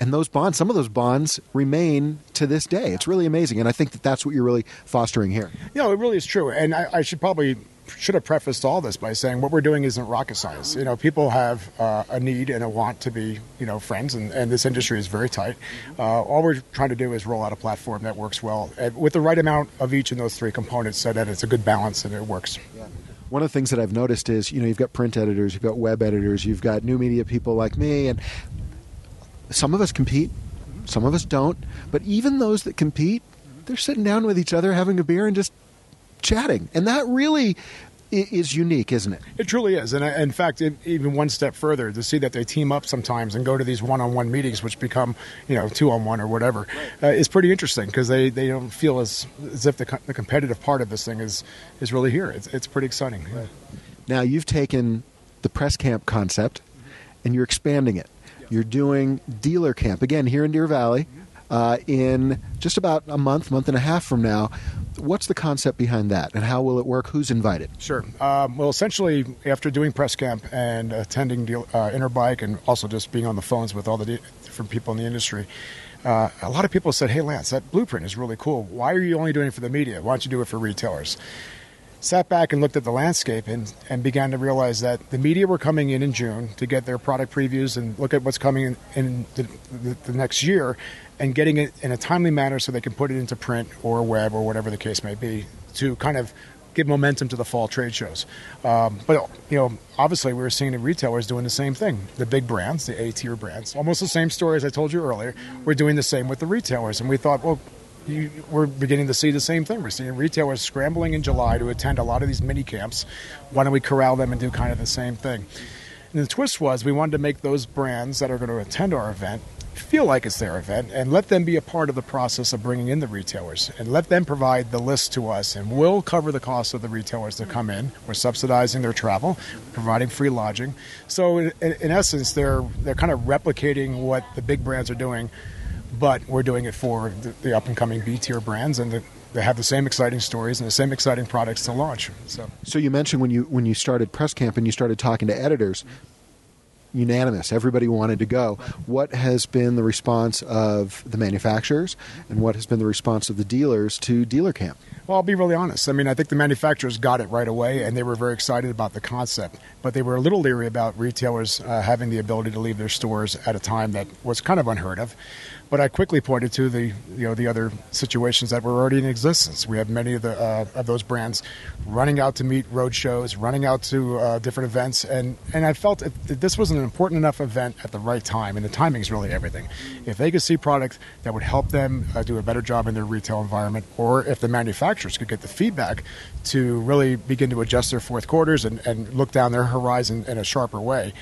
and those bonds, some of those bonds remain to this day. It's really amazing, and I think that that's what you're really fostering here. Yeah, it really is true. And I, I should probably should have prefaced all this by saying what we're doing isn't rocket science. You know, people have uh, a need and a want to be, you know, friends, and, and this industry is very tight. Uh, all we're trying to do is roll out a platform that works well with the right amount of each of those three components, so that it's a good balance and it works. Yeah. One of the things that I've noticed is, you know, you've got print editors, you've got web editors, you've got new media people like me, and some of us compete, some of us don't. But even those that compete, they're sitting down with each other, having a beer, and just chatting. And that really is unique, isn't it? It truly is. And in fact, it, even one step further, to see that they team up sometimes and go to these one-on-one meetings, which become, you know, two-on-one or whatever, uh, is pretty interesting because they, they don't feel as as if the, the competitive part of this thing is is really here. It's, it's pretty exciting. Right. Now you've taken the press camp concept and you're expanding it. You're doing dealer camp again here in Deer Valley uh, in just about a month, month and a half from now. What's the concept behind that, and how will it work? Who's invited? Sure. Um, well, essentially, after doing press camp and attending deal, uh, Interbike, and also just being on the phones with all the different people in the industry, uh, a lot of people said, "Hey, Lance, that blueprint is really cool. Why are you only doing it for the media? Why don't you do it for retailers?" Sat back and looked at the landscape and, and began to realize that the media were coming in in June to get their product previews and look at what's coming in, in the, the, the, next year and getting it in a timely manner so they can put it into print or web or whatever the case may be to kind of give momentum to the fall trade shows. Um, but, you know, obviously we were seeing the retailers doing the same thing. The big brands, the A-tier brands, almost the same story as I told you earlier. We're doing the same with the retailers. And we thought, well, you, we're beginning to see the same thing. We're seeing retailers scrambling in July to attend a lot of these mini camps. Why don't we corral them and do kind of the same thing? And the twist was we wanted to make those brands that are going to attend our event feel like it's their event and let them be a part of the process of bringing in the retailers and let them provide the list to us and we'll cover the cost of the retailers that come in we're subsidizing their travel providing free lodging so in, in essence they're they're kind of replicating what the big brands are doing but we're doing it for the, the up and coming B tier brands and the, they have the same exciting stories and the same exciting products to launch. So, so you mentioned when you when you started press camp and you started talking to editors, unanimous. Everybody wanted to go. What has been the response of the manufacturers, and what has been the response of the dealers to dealer camp? Well, I'll be really honest. I mean, I think the manufacturers got it right away, and they were very excited about the concept. But they were a little leery about retailers uh, having the ability to leave their stores at a time that was kind of unheard of. But I quickly pointed to the you know the other situations that were already in existence. We have many of the uh, of those brands running out to meet road shows, running out to uh, different events, and and I felt if this was an important enough event at the right time, and the timing is really everything. If they could see products that would help them uh, do a better job in their retail environment, or if the manufacturers could get the feedback to really begin to adjust their fourth quarters and, and look down their horizon in a sharper way.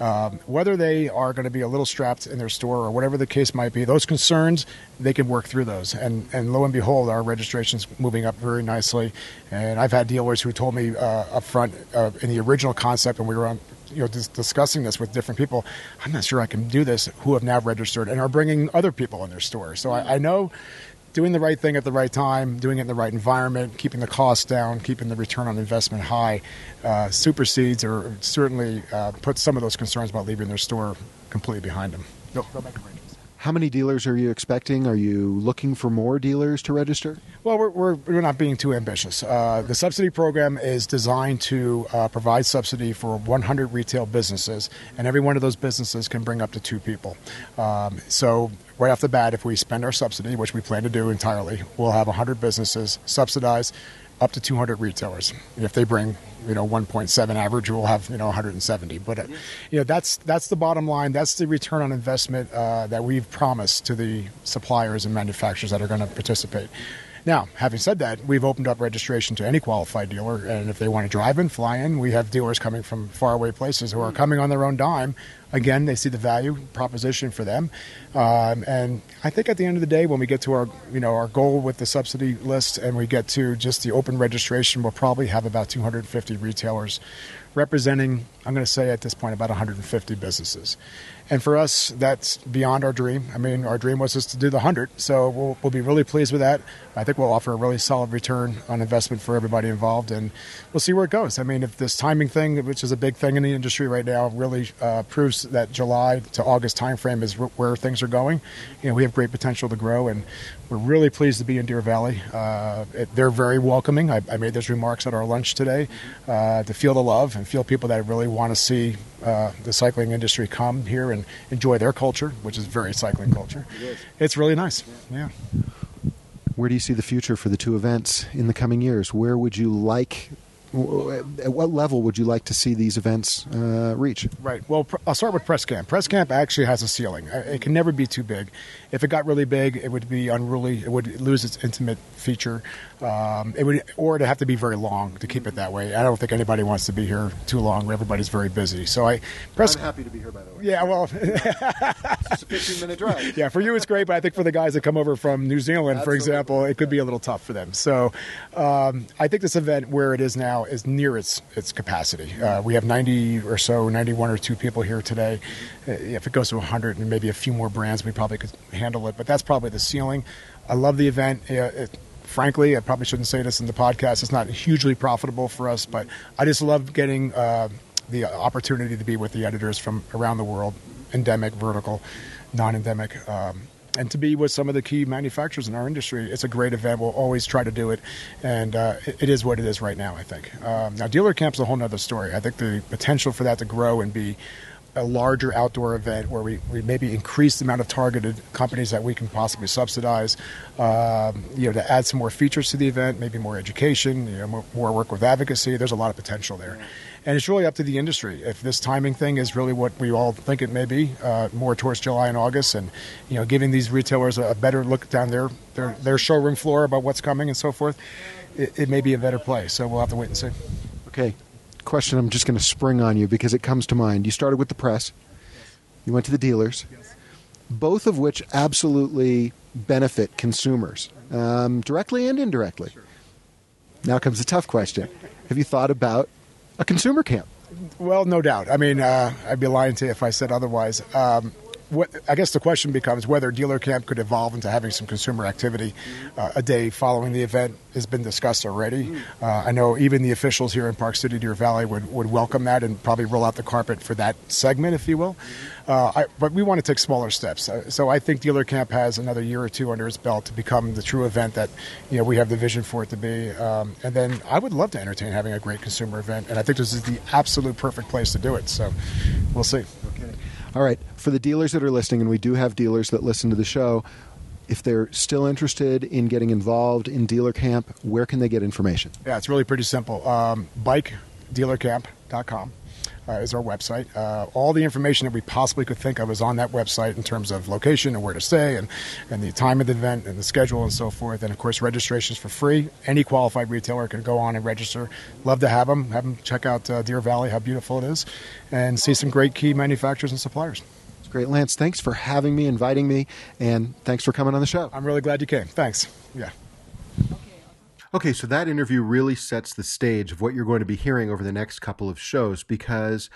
Um, whether they are going to be a little strapped in their store or whatever the case might be, those concerns they can work through those. And and lo and behold, our registration's moving up very nicely. And I've had dealers who told me uh, up front uh, in the original concept and we were on you know dis- discussing this with different people i'm not sure i can do this who have now registered and are bringing other people in their store so I, I know doing the right thing at the right time, doing it in the right environment, keeping the costs down, keeping the return on investment high, uh, supersedes or certainly uh, puts some of those concerns about leaving their store completely behind them. Go, How many dealers are you expecting? Are you looking for more dealers to register? Well, we're, we're, we're not being too ambitious. Uh, the subsidy program is designed to uh, provide subsidy for 100 retail businesses, and every one of those businesses can bring up to two people. Um, so, right off the bat, if we spend our subsidy, which we plan to do entirely, we'll have 100 businesses subsidized up to 200 retailers. If they bring, you know, 1.7 average, we'll have, you know, 170. But, uh, you know, that's that's the bottom line. That's the return on investment uh, that we've promised to the suppliers and manufacturers that are going to participate. Now, having said that, we've opened up registration to any qualified dealer, and if they want to drive in, fly in, we have dealers coming from faraway places who are coming on their own dime. Again, they see the value proposition for them, um, and I think at the end of the day, when we get to our, you know, our goal with the subsidy list, and we get to just the open registration, we'll probably have about 250 retailers representing, I'm going to say at this point, about 150 businesses. And for us, that's beyond our dream. I mean, our dream was just to do the 100, so we'll, we'll be really pleased with that. I think we'll offer a really solid return on investment for everybody involved, and we'll see where it goes. I mean, if this timing thing, which is a big thing in the industry right now, really uh, proves that July to August timeframe is where things are going, you know, we have great potential to grow, and we're really pleased to be in Deer Valley. Uh, it, they're very welcoming. I, I, made those remarks at our lunch today uh, to feel the love and feel people that really want to see uh, the cycling industry come here and enjoy their culture, which is very cycling culture. It it's really nice. Yeah. Where do you see the future for the two events in the coming years? Where would you like at what level would you like to see these events uh, reach? Right. Well, I'll start with press camp. Press camp actually has a ceiling. It can never be too big. If it got really big, it would be unruly. It would lose its intimate feature. Um, it would, or it'd have to be very long to keep it that way. I don't think anybody wants to be here too long. Everybody's very busy. So I press. I'm happy to be here, by the way. Yeah. Well, it's a 15 minute drive. Yeah, for you it's great, but I think for the guys that come over from New Zealand, Absolutely. for example, it could be a little tough for them. So um, I think this event where it is now is near its its capacity. Uh, we have 90 or so, 91 or two people here today. Uh, if it goes to 100 and maybe a few more brands, we probably could handle it. But that's probably the ceiling. I love the event. It, frankly, I probably shouldn't say this in the podcast. It's not hugely profitable for us, but I just love getting uh, the opportunity to be with the editors from around the world, endemic, vertical, non-endemic. Um, and to be with some of the key manufacturers in our industry, it's a great event. We'll always try to do it, and uh, it is what it is right now. I think. Um, now, dealer camp's a whole other story. I think the potential for that to grow and be a larger outdoor event where we, we maybe increase the amount of targeted companies that we can possibly subsidize, um, you know, to add some more features to the event, maybe more education, you know, more, more work with advocacy. There's a lot of potential there. And it's really up to the industry. If this timing thing is really what we all think it may be, uh, more towards July and August, and you know, giving these retailers a, a better look down their, their, their showroom floor about what's coming and so forth, it, it may be a better play. So we'll have to wait and see. Okay, question I'm just going to spring on you because it comes to mind. You started with the press, you went to the dealers, both of which absolutely benefit consumers, um, directly and indirectly. Now comes the tough question Have you thought about a consumer camp? Well, no doubt. I mean, uh, I'd be lying to you if I said otherwise. Um, I guess the question becomes whether dealer camp could evolve into having some consumer activity uh, a day following the event has been discussed already. Uh, I know even the officials here in Park City, Deer Valley would, would welcome that and probably roll out the carpet for that segment, if you will. Uh, I, but we want to take smaller steps. Uh, so I think dealer camp has another year or two under its belt to become the true event that you know we have the vision for it to be. Um, and then I would love to entertain having a great consumer event, and I think this is the absolute perfect place to do it. So we'll see. All right, for the dealers that are listening, and we do have dealers that listen to the show, if they're still interested in getting involved in dealer camp, where can they get information? Yeah, it's really pretty simple. Um, bikedealercamp.com uh, is our website. Uh, all the information that we possibly could think of is on that website in terms of location and where to stay and, and the time of the event and the schedule and so forth. And of course, registration is for free. Any qualified retailer can go on and register. Love to have them. Have them check out uh, Deer Valley, how beautiful it is, and see some great key manufacturers and suppliers. It's great, Lance. Thanks for having me, inviting me, and thanks for coming on the show. I'm really glad you came. Thanks. Yeah. Okay, so that interview really sets the stage of what you're going to be hearing over the next couple of shows because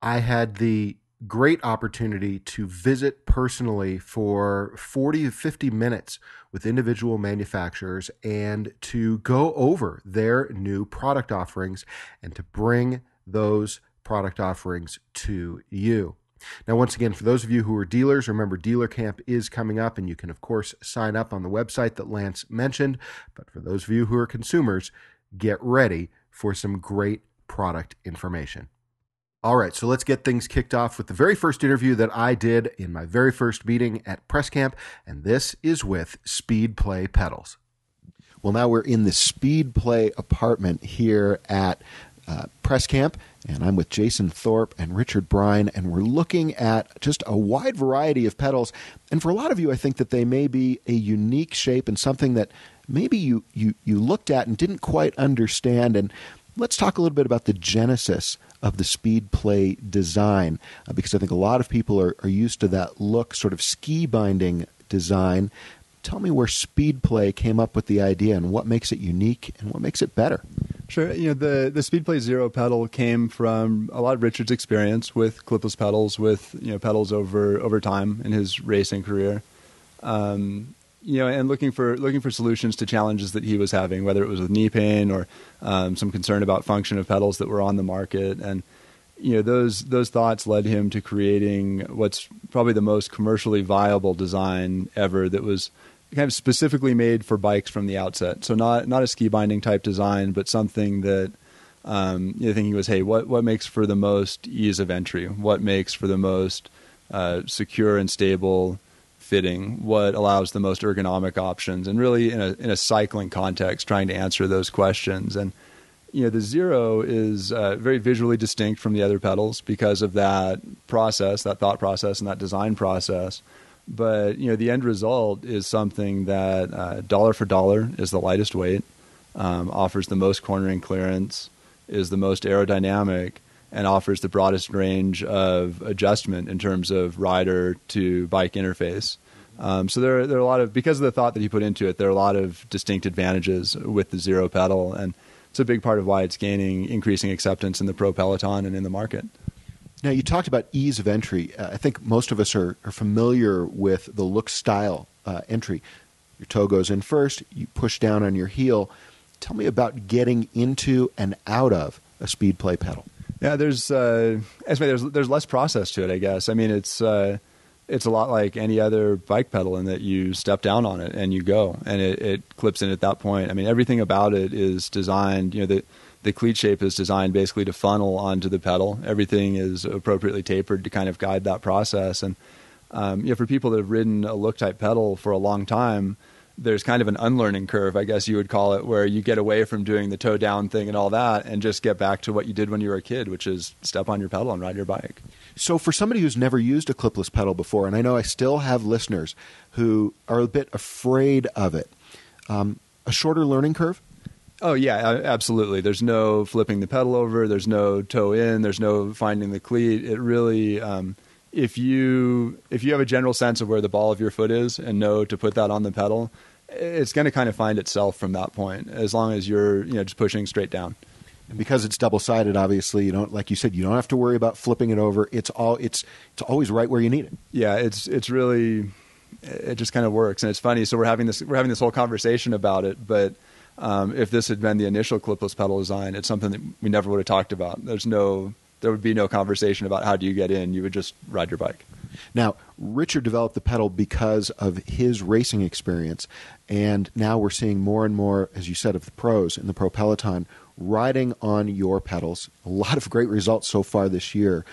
I had the great opportunity to visit personally for 40 to 50 minutes with individual manufacturers and to go over their new product offerings and to bring those product offerings to you. Now, once again, for those of you who are dealers, remember Dealer Camp is coming up, and you can, of course, sign up on the website that Lance mentioned. But for those of you who are consumers, get ready for some great product information. All right, so let's get things kicked off with the very first interview that I did in my very first meeting at Press Camp, and this is with Speedplay Pedals. Well, now we're in the Speedplay apartment here at uh, Press Camp, and I'm with Jason Thorpe and Richard Bryne, and we're looking at just a wide variety of pedals. And for a lot of you, I think that they may be a unique shape and something that maybe you, you, you looked at and didn't quite understand. And let's talk a little bit about the genesis of the Speedplay design, uh, because I think a lot of people are, are used to that look, sort of ski binding design. Tell me where Speedplay came up with the idea and what makes it unique and what makes it better. Sure. You know, the the Speedplay Zero pedal came from a lot of Richard's experience with clipless pedals, with you know pedals over over time in his racing career. Um, you know, and looking for looking for solutions to challenges that he was having, whether it was with knee pain or um, some concern about function of pedals that were on the market, and you know those those thoughts led him to creating what's probably the most commercially viable design ever. That was kind of specifically made for bikes from the outset. So not not a ski binding type design, but something that um, you know, thinking was, hey, what what makes for the most ease of entry? What makes for the most uh, secure and stable fitting? What allows the most ergonomic options? And really, in a in a cycling context, trying to answer those questions. And you know, the zero is uh, very visually distinct from the other pedals because of that process, that thought process, and that design process. But you know, the end result is something that uh, dollar for dollar is the lightest weight, um, offers the most cornering clearance, is the most aerodynamic, and offers the broadest range of adjustment in terms of rider to bike interface. Um, so there, there are a lot of because of the thought that he put into it. There are a lot of distinct advantages with the zero pedal, and it's a big part of why it's gaining increasing acceptance in the pro peloton and in the market. Now, you talked about ease of entry. Uh, I think most of us are, are familiar with the look style uh, entry. Your toe goes in first, you push down on your heel. Tell me about getting into and out of a Speedplay pedal. Yeah, there's uh, there's there's less process to it, I guess. I mean, it's uh, it's a lot like any other bike pedal in that you step down on it and you go, and it, it clips in at that point. I mean, everything about it is designed. You know, the the cleat shape is designed basically to funnel onto the pedal. Everything is appropriately tapered to kind of guide that process. And um, you know, for people that have ridden a look type pedal for a long time, there's kind of an unlearning curve, I guess you would call it, where you get away from doing the toe down thing and all that and just get back to what you did when you were a kid, which is step on your pedal and ride your bike. So, for somebody who's never used a clipless pedal before, and I know I still have listeners who are a bit afraid of it, um, a shorter learning curve? Oh yeah, absolutely. There's no flipping the pedal over. There's no toe in. There's no finding the cleat. It really, um, if you if you have a general sense of where the ball of your foot is and know to put that on the pedal, it's going to kind of find itself from that point. As long as you're you know just pushing straight down. And because it's double sided, obviously you don't like you said you don't have to worry about flipping it over. It's all it's it's always right where you need it. Yeah, it's it's really it just kind of works, and it's funny. So we're having this we're having this whole conversation about it, but um, if this had been the initial clipless pedal design, it's something that we never would have talked about. There's no, there would be no conversation about how do you get in. You would just ride your bike. Now, Richard developed the pedal because of his racing experience, and now we're seeing more and more, as you said, of the pros in the pro peloton riding on your pedals. A lot of great results so far this year.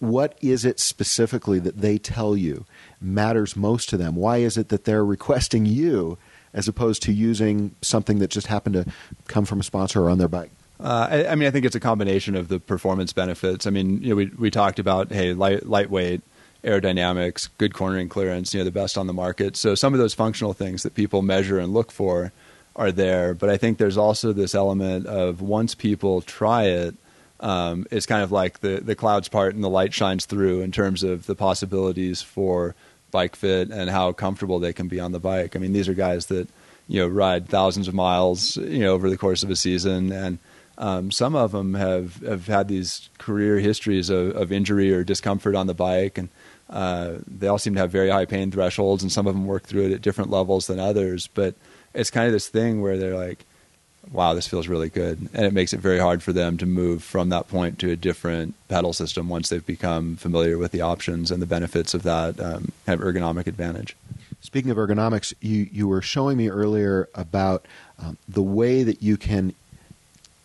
What is it specifically that they tell you matters most to them? Why is it that they're requesting you as opposed to using something that just happened to come from a sponsor or on their bike? Uh, I, I, mean, I think it's a combination of the performance benefits. I mean, you know, we we talked about hey, light, lightweight, aerodynamics, good cornering clearance, you know, the best on the market. So some of those functional things that people measure and look for are there. But I think there's also this element of once people try it, um, it's kind of like the the clouds part and the light shines through in terms of the possibilities for bike fit and how comfortable they can be on the bike. I mean, these are guys that you know ride thousands of miles you know over the course of a season and um, some of them have, have had these career histories of, of injury or discomfort on the bike, and uh, they all seem to have very high pain thresholds, and some of them work through it at different levels than others. But it's kind of this thing where they're like, wow, this feels really good. And it makes it very hard for them to move from that point to a different pedal system once they've become familiar with the options and the benefits of that um, kind of ergonomic advantage. Speaking of ergonomics, you, you were showing me earlier about um, the way that you can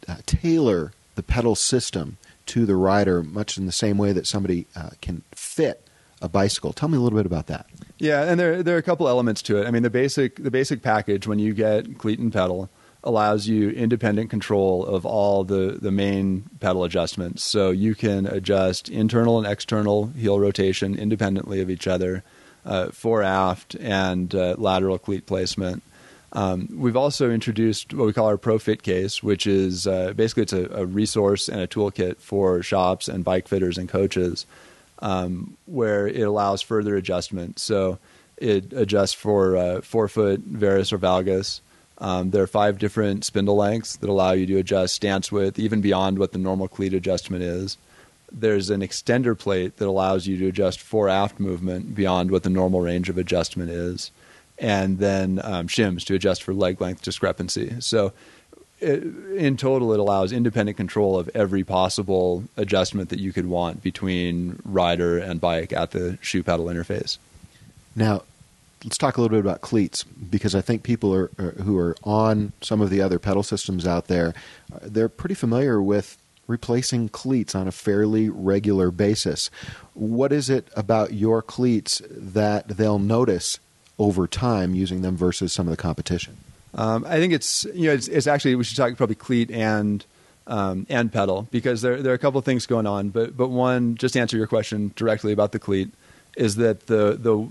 uh, tailor the pedal system to the rider, much in the same way that somebody uh, can fit a bicycle. Tell me a little bit about that. Yeah, and there there are a couple elements to it. I mean, the basic the basic package when you get cleat and pedal allows you independent control of all the the main pedal adjustments. So you can adjust internal and external heel rotation independently of each other, uh, fore aft and uh, lateral cleat placement. Um, we've also introduced what we call our ProFit case, which is uh, basically it's a, a, resource and a toolkit for shops and bike fitters and coaches, um, where it allows further adjustment. So it adjusts for uh, forefoot, varus, or valgus. Um, there are five different spindle lengths that allow you to adjust stance width even beyond what the normal cleat adjustment is. There's an extender plate that allows you to adjust fore aft movement beyond what the normal range of adjustment is and then um, shims to adjust for leg length discrepancy. So, it, in total, it allows independent control of every possible adjustment that you could want between rider and bike at the shoe pedal interface. Now, let's talk a little bit about cleats because I think people are, are, who are on some of the other pedal systems out there, uh, they're pretty familiar with replacing cleats on a fairly regular basis. What is it about your cleats that they'll notice over time using them versus some of the competition? Um, I think it's you know it's, it's, actually we should talk probably cleat and um, and pedal because there there are a couple of things going on. But but one just to answer your question directly about the cleat is that the the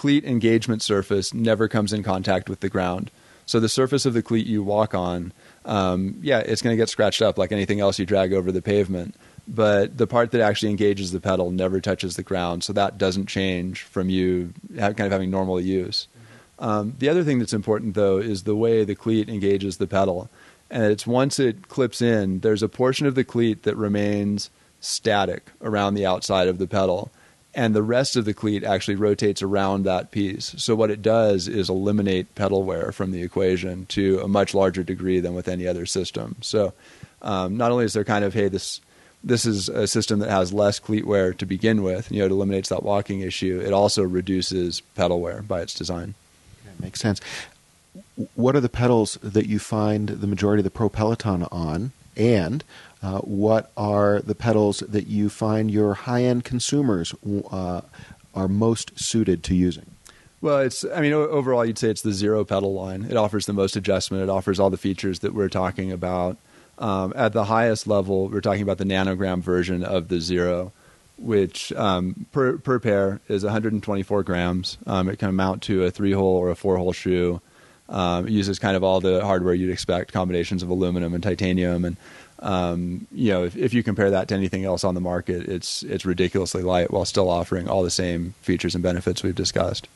cleat engagement surface never comes in contact with the ground. So the surface of the cleat you walk on, um, yeah, it's going to get scratched up like anything else you drag over the pavement but the part that actually engages the pedal never touches the ground, so that doesn't change from you kind of having normal use. Um, the other thing that's important though is the way the cleat engages the pedal, and it's once it clips in, there's a portion of the cleat that remains static around the outside of the pedal, and the rest of the cleat actually rotates around that piece. So what it does is eliminate pedal wear from the equation to a much larger degree than with any other system. So um, not only is there kind of hey this this is a system that has less cleat wear to begin with. You know, it eliminates that walking issue. It also reduces pedal wear by its design. That makes sense. What are the pedals that you find the majority of the Pro Peloton on? And uh, what are the pedals that you find your high end consumers uh, are most suited to using? Well, it's, I mean, overall, you'd say it's the zero pedal line. It offers the most adjustment, it offers all the features that we're talking about. Um, at the highest level, we're talking about the nanogram version of the zero, which um, per, per pair is 124 grams. Um, it can mount to a three hole or a four hole shoe. Um, it uses kind of all the hardware you'd expect, combinations of aluminum and titanium, and um, you know if, if, you compare that to anything else on the market, it's it's ridiculously light while still offering all the same features and benefits we've discussed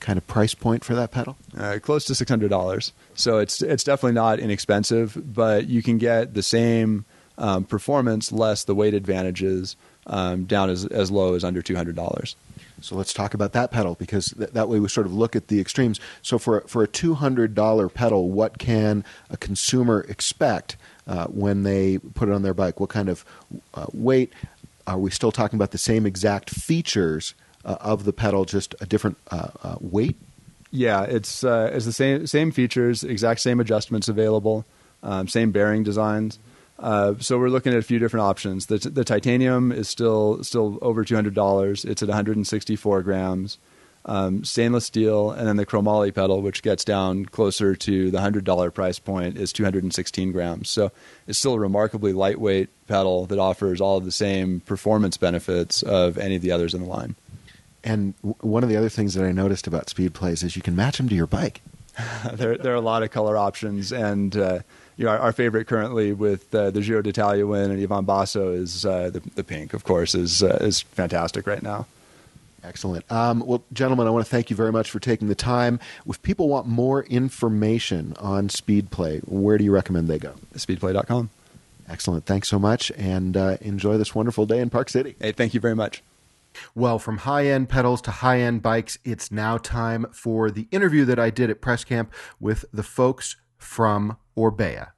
kind of price point for that pedal? Uh, close to six hundred dollars. So it's it's definitely not inexpensive, but you can get the same um, performance less the weight advantages um, down as as low as under two hundred dollars. So let's talk about that pedal because th- that way we sort of look at the extremes. So for for a two hundred dollar pedal, what can a consumer expect uh, when they put it on their bike? What kind of uh, weight? Are we still talking about the same exact features uh, of the pedal, just a different uh, uh, weight? Yeah, it's it's the same same features, exact same adjustments available, um, same bearing designs. Uh, so we're looking at a few different options. The, the titanium is still still over two hundred dollars. It's at one hundred and sixty four grams. Um, stainless steel, and then the chromoly pedal, which gets down closer to the hundred dollar price point, is two hundred and sixteen grams. So it's still a remarkably lightweight pedal that offers all of the same performance benefits of any of the others in the line. And w- one of the other things that I noticed about Speedplays is you can match them to your bike. there, there are a lot of color options, and uh, you know, our, our, favorite currently with uh, the Giro d'Italia win and Ivan Basso is uh, the, the pink. Of course, is uh, is fantastic right now. Excellent. Um, well, gentlemen, I want to thank you very much for taking the time. If people want more information on Speedplay, where do you recommend they go? Speedplay.com. Excellent. Thanks so much, and uh, enjoy this wonderful day in Park City. Hey, thank you very much. Well, from high end pedals to high end bikes, it's now time for the interview that I did at Press Camp with the folks from Orbea.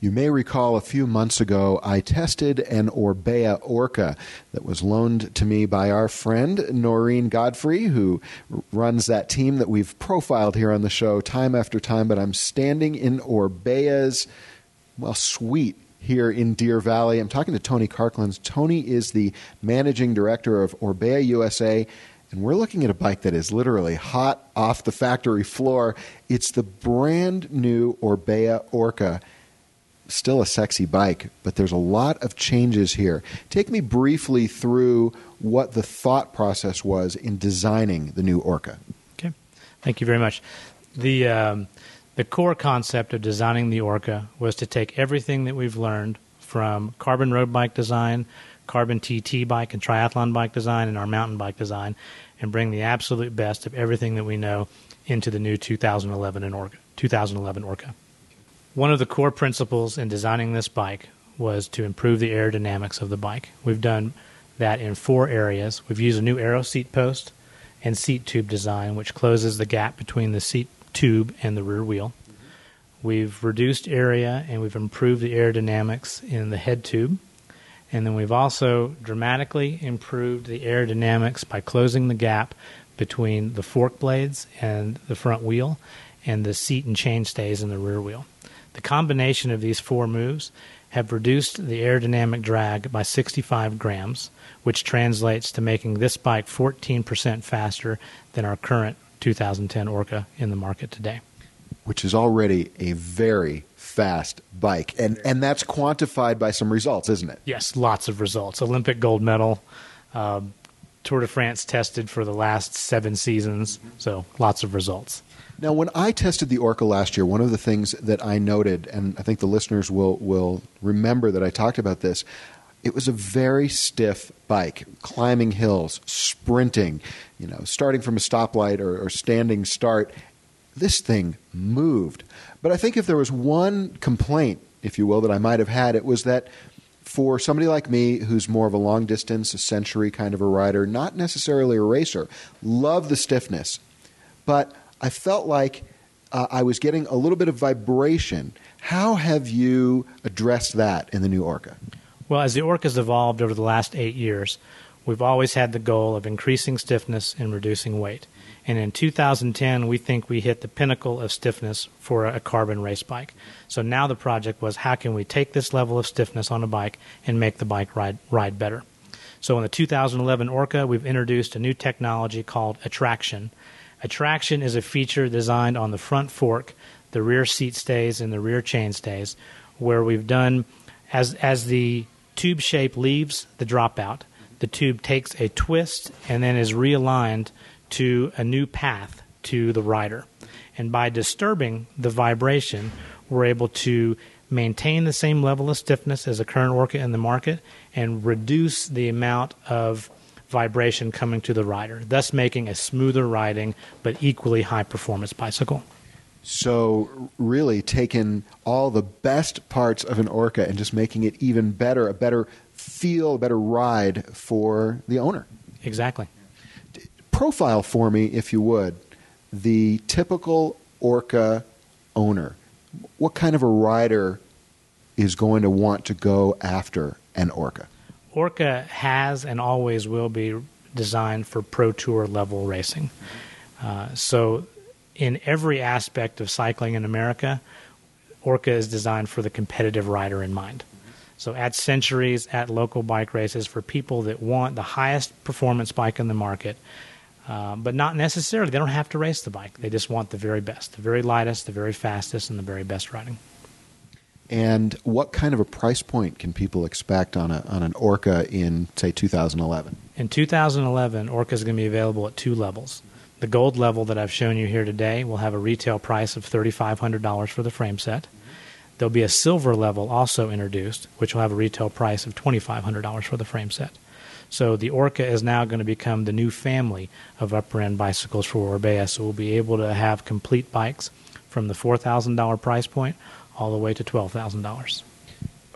You may recall a few months ago, I tested an Orbea Orca that was loaned to me by our friend Noreen Godfrey, who runs that team that we've profiled here on the show time after time. But I'm standing in Orbea's, well, suite here in Deer Valley. I'm talking to Tony Karklins. Tony is the managing director of Orbea USA. And we're looking at a bike that is literally hot off the factory floor. It's the brand new Orbea Orca still a sexy bike, but there's a lot of changes here. Take me briefly through what the thought process was in designing the new Orca. Okay, thank you very much. The um, the core concept of designing the Orca was to take everything that we've learned from carbon road bike design, carbon TT bike and triathlon bike design, and our mountain bike design, and bring the absolute best of everything that we know into the new 2011 Orca. 2011 Orca. One of the core principles in designing this bike was to improve the aerodynamics of the bike. We've done that in four areas. We've used a new aero seat post and seat tube design, which closes the gap between the seat tube and the rear wheel. We've reduced area and we've improved the aerodynamics in the head tube. And then we've also dramatically improved the aerodynamics by closing the gap between the fork blades and the front wheel and the seat and chain stays in the rear wheel. The combination of these four moves have reduced the aerodynamic drag by 65 grams, which translates to making this bike 14% faster than our current 2010 Orca in the market today. Which is already a very fast bike. And, and that's quantified by some results, isn't it? Yes, lots of results. Olympic gold medal, uh, Tour de France tested for the last seven seasons, so lots of results. Now, when I tested the Orca last year, one of the things that I noted, and I think the listeners will, will remember that I talked about this, it was a very stiff bike, climbing hills, sprinting, you know, starting from a stoplight or, or standing start. This thing moved. But I think if there was one complaint, if you will, that I might have had, it was that for somebody like me who's more of a long distance, a century kind of a rider, not necessarily a racer, love the stiffness. But I felt like uh, I was getting a little bit of vibration. How have you addressed that in the new Orca? Well, as the Orca's evolved over the last eight years, we've always had the goal of increasing stiffness and reducing weight. And in 2010, we think we hit the pinnacle of stiffness for a carbon race bike. So now the project was how can we take this level of stiffness on a bike and make the bike ride, ride better? So in the 2011 Orca, we've introduced a new technology called Attraction, Attraction is a feature designed on the front fork, the rear seat stays, and the rear chain stays, where we've done as as the tube shape leaves the dropout, the tube takes a twist and then is realigned to a new path to the rider. And by disturbing the vibration, we're able to maintain the same level of stiffness as the current Orca in the market and reduce the amount of vibration coming to the rider, thus making a smoother riding but equally high performance bicycle. So, really taking all the best parts of an Orca and just making it even better, a better feel, a better ride for the owner. Exactly. Profile for me, if you would, the typical Orca owner. What kind of a rider is going to want to go after an Orca? Orca has and always will be designed for pro tour level racing. Uh, so, in every aspect of cycling in America, Orca is designed for the competitive rider in mind. So at Centuries, at local bike races, for people that want the highest performance bike in the market, uh, but not necessarily, they don't have to race the bike. They just want the very best, the very lightest, the very fastest, and the very best riding. And what kind of a price point can people expect on a on an Orca in say 2011? In 2011, Orca is going to be available at two levels. The gold level that I've shown you here today will have a retail price of $3,500 for the frame set. There'll be a silver level also introduced, which will have a retail price of $2,500 for the frame set. So the Orca is now going to become the new family of upper end bicycles for Orbea. So we'll be able to have complete bikes from the $4,000 price point all the way to $12,000.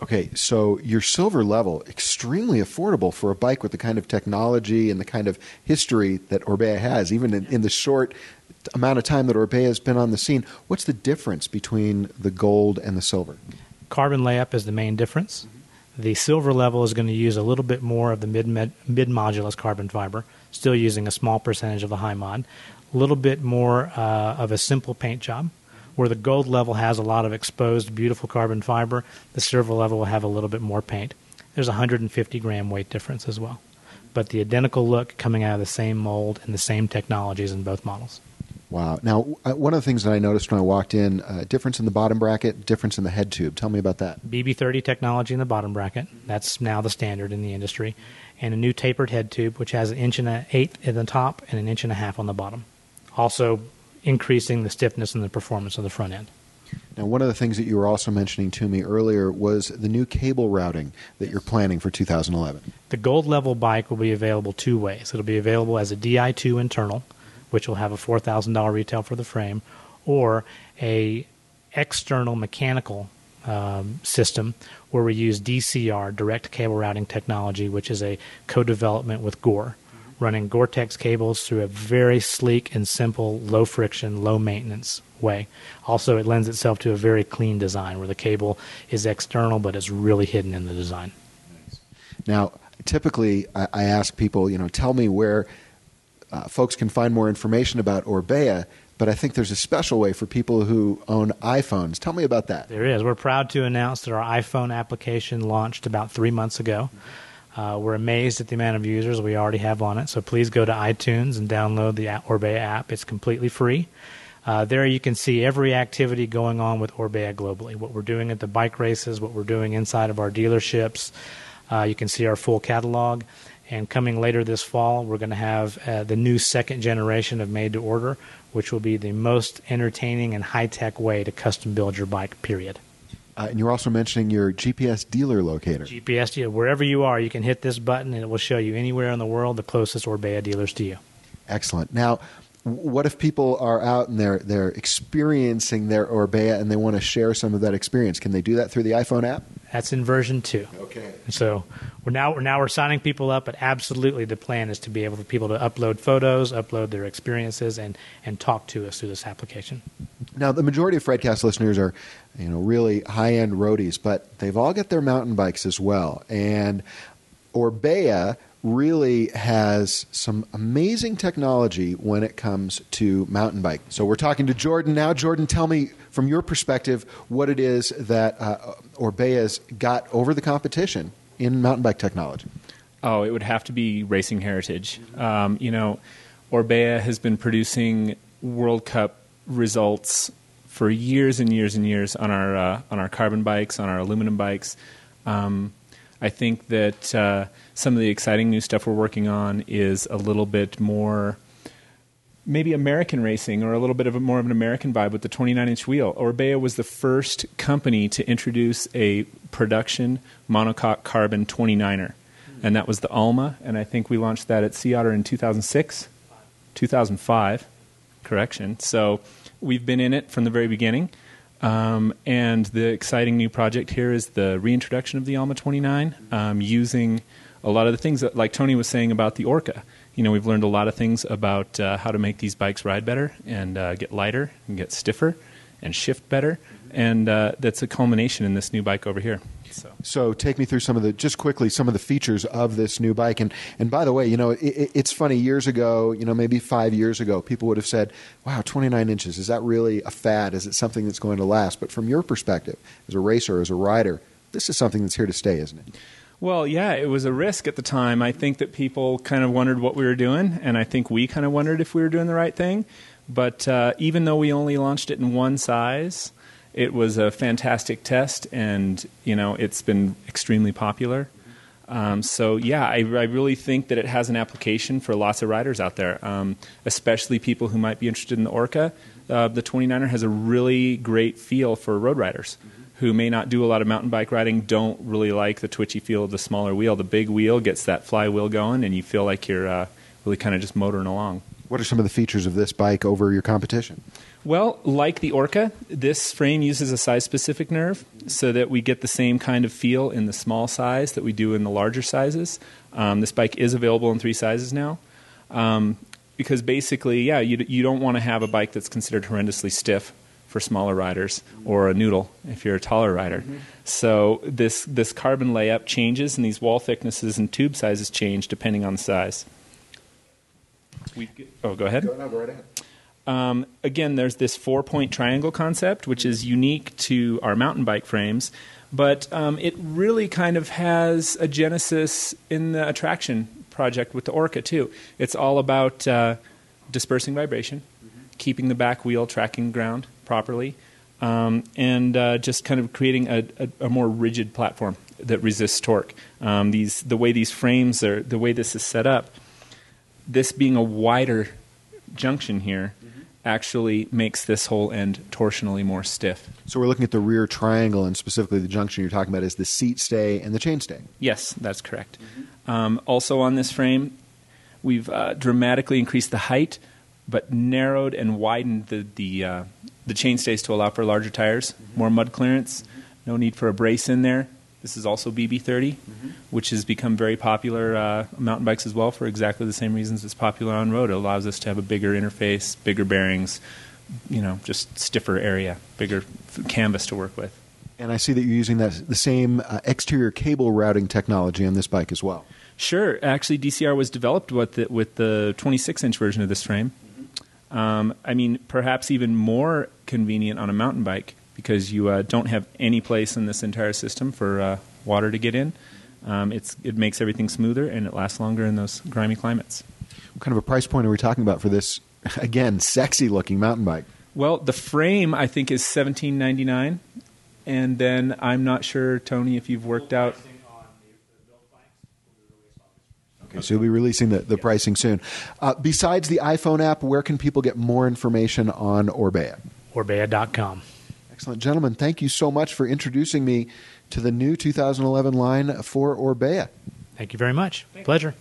Okay, so your silver level extremely affordable for a bike with the kind of technology and the kind of history that Orbea has, even in, in the short amount of time that Orbea has been on the scene. What's the difference between the gold and the silver? Carbon layup is the main difference. The silver level is going to use a little bit more of the mid mid modulus carbon fiber, still using a small percentage of the high mod. A little bit more uh, of a simple paint job where the gold level has a lot of exposed, beautiful carbon fiber, the silver level will have a little bit more paint. There's a 150 gram weight difference as well. But the identical look coming out of the same mold and the same technologies in both models. Wow. Now, uh, one of the things that I noticed when I walked in, uh, difference in the bottom bracket, difference in the head tube. Tell me about that. BB30 technology in the bottom bracket. That's now the standard in the industry. And a new tapered head tube, which has an inch and a eighth at the top and an inch and a half on the bottom. Also increasing the stiffness and the performance of the front end. Now, one of the things that you were also mentioning to me earlier was the new cable routing that you're planning for 2011. The gold level bike will be available two ways. It'll be available as a Di2 internal, which will have a $4,000 retail for the frame, or a external mechanical um, system where we use DCR, direct cable routing technology, which is a co-development with Gore running Gore-Tex cables through a very sleek and simple, low friction, low maintenance way. Also, it lends itself to a very clean design where the cable is external but is really hidden in the design. Now, typically, I, I ask people, you know, tell me where uh, folks can find more information about Orbea. But I think there's a special way for people who own iPhones. Tell me about that. There is. We're proud to announce that our iPhone application launched about three months ago. Mm-hmm uh, we're amazed at the amount of users we already have on it. So please go to iTunes and download the Orbea app. It's completely free. Uh, there you can see every activity going on with Orbea globally. What we're doing at the bike races, what we're doing inside of our dealerships. Uh, you can see our full catalog. And coming later this fall, we're going to have uh, the new second generation of Made to Order, which will be the most entertaining and high tech way to custom build your bike, period. Uh, and you're also mentioning your GPS dealer locator. GPS dealer. Wherever you are, you can hit this button and it will show you anywhere in the world the closest Orbea dealers to you. Excellent. Now, what if people are out and they're they're experiencing their Orbea and they want to share some of that experience? Can they do that through the iPhone app? That's in version two. Okay. So we're now we're now we're signing people up, but absolutely the plan is to be able for people to upload photos, upload their experiences, and and talk to us through this application. Now, the majority of Fredcast listeners are, you know, really high end roadies, but they've all got their mountain bikes as well, and Orbea really has some amazing technology when it comes to mountain bike. So we're talking to Jordan now. Jordan, tell me from your perspective what it is that uh, Orbea's got over the competition in mountain bike technology. Oh, it would have to be racing heritage. Um, you know, Orbea has been producing World Cup results for years and years and years on our uh, on our carbon bikes, on our aluminum bikes. Um, I think that uh, some of the exciting new stuff we're working on is a little bit more maybe American racing or a little bit of a more of an American vibe with the 29 inch wheel. Orbea was the first company to introduce a production monocoque carbon 29er, and that was the Alma. And I think we launched that at Sea Otter in 2006, 2005, correction. So we've been in it from the very beginning. Um, and the exciting new project here is the reintroduction of the Alma 29 um, using a lot of the things that, like Tony was saying about the Orca. You know, we've learned a lot of things about uh, how to make these bikes ride better and uh, get lighter and get stiffer and shift better. and uh, that's a culmination in this new bike over here. So. So take me through some of the just quickly some of the features of this new bike. And and by the way, you know it, it, it's funny. Years ago, you know maybe five years ago, people would have said, "Wow, 29 inches is that really a fad? Is it something that's going to last?" But from your perspective, as a racer, as a rider, this is something that's here to stay, isn't it? Well, yeah, it was a risk at the time. I think that people kind of wondered what we were doing, and I think we kind of wondered if we were doing the right thing. But uh, even though we only launched it in one size, it was a fantastic test, and you know it's been extremely popular. Um, so yeah, I, I, really think that it has an application for lots of riders out there, um, especially people who might be interested in the Orca. Uh, the 29er has a really great feel for road riders who may not do a lot of mountain bike riding, don't really like the twitchy feel of the smaller wheel. The big wheel gets that flywheel going, and you feel like you're uh, really kind of just motoring along. What are some of the features of this bike over your competition? Well, like the Orca, this frame uses a size specific nerve so that we get the same kind of feel in the small size that we do in the larger sizes. Um, this bike is available in three sizes now. Um, because basically, yeah, you, you don't want to have a bike that's considered horrendously stiff for smaller riders or a noodle if you're a taller rider. Mm-hmm. So this this carbon layup changes and these wall thicknesses and tube sizes change depending on the size. We, oh, go ahead. Go, no, go right ahead. Um, again, there's this four point triangle concept, which is unique to our mountain bike frames, but um, it really kind of has a genesis in the attraction project with the Orca, too. It's all about uh, dispersing vibration, mm-hmm. keeping the back wheel tracking ground properly, um, and uh, just kind of creating a, a, a, more rigid platform that resists torque. Um, these, the way these frames are, the way this is set up, this being a wider junction here actually makes this whole end torsionally more stiff. So we're looking at the rear triangle, and specifically the junction you're talking about is the seat stay and the chain stay. Yes, that's correct. Mm-hmm. Um, also on this frame, we've uh, dramatically increased the height, but narrowed and widened the the uh, the chain stays to allow for larger tires, mm-hmm. more mud clearance. Mm-hmm. No need for a brace in there. This is also BB30, mm-hmm. which has become very popular uh, mountain bikes as well for exactly the same reasons it's popular on road. It allows us to have a bigger interface, bigger bearings, you know, just stiffer area, bigger canvas to work with. And I see that you're using that the same uh, exterior cable routing technology on this bike as well. Sure. Actually, DCR was developed with the, with the 26 inch version of this frame. Um, I mean, perhaps even more convenient on a mountain bike because you uh, don't have any place in this entire system for uh, water to get in. Um, it makes everything smoother and it lasts longer in those grimy climates. What kind of a price point are we talking about for this, again, sexy looking mountain bike? Well, the frame I think is seventeen ninety nine, and then I'm not sure, Tony, if you've worked out. Okay, so you'll be releasing the, the yeah. pricing soon. Uh, besides the iPhone app, where can people get more information on Orbea? Orbea.com. Excellent. Gentlemen, thank you so much for introducing me to the new 2011 line for Orbea. Thank you very much. Pleasure.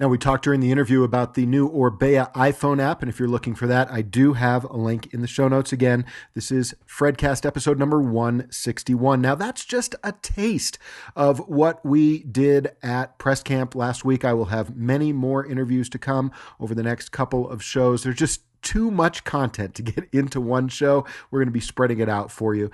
Now, we talked during the interview about the new Orbea iPhone app, and if you're looking for that, I do have a link in the show notes again. This is Fredcast episode number 161. Now, that's just a taste of what we did at Press Camp last week. I will have many more interviews to come over the next couple of shows. There's just too much content to get into one show. We're going to be spreading it out for you.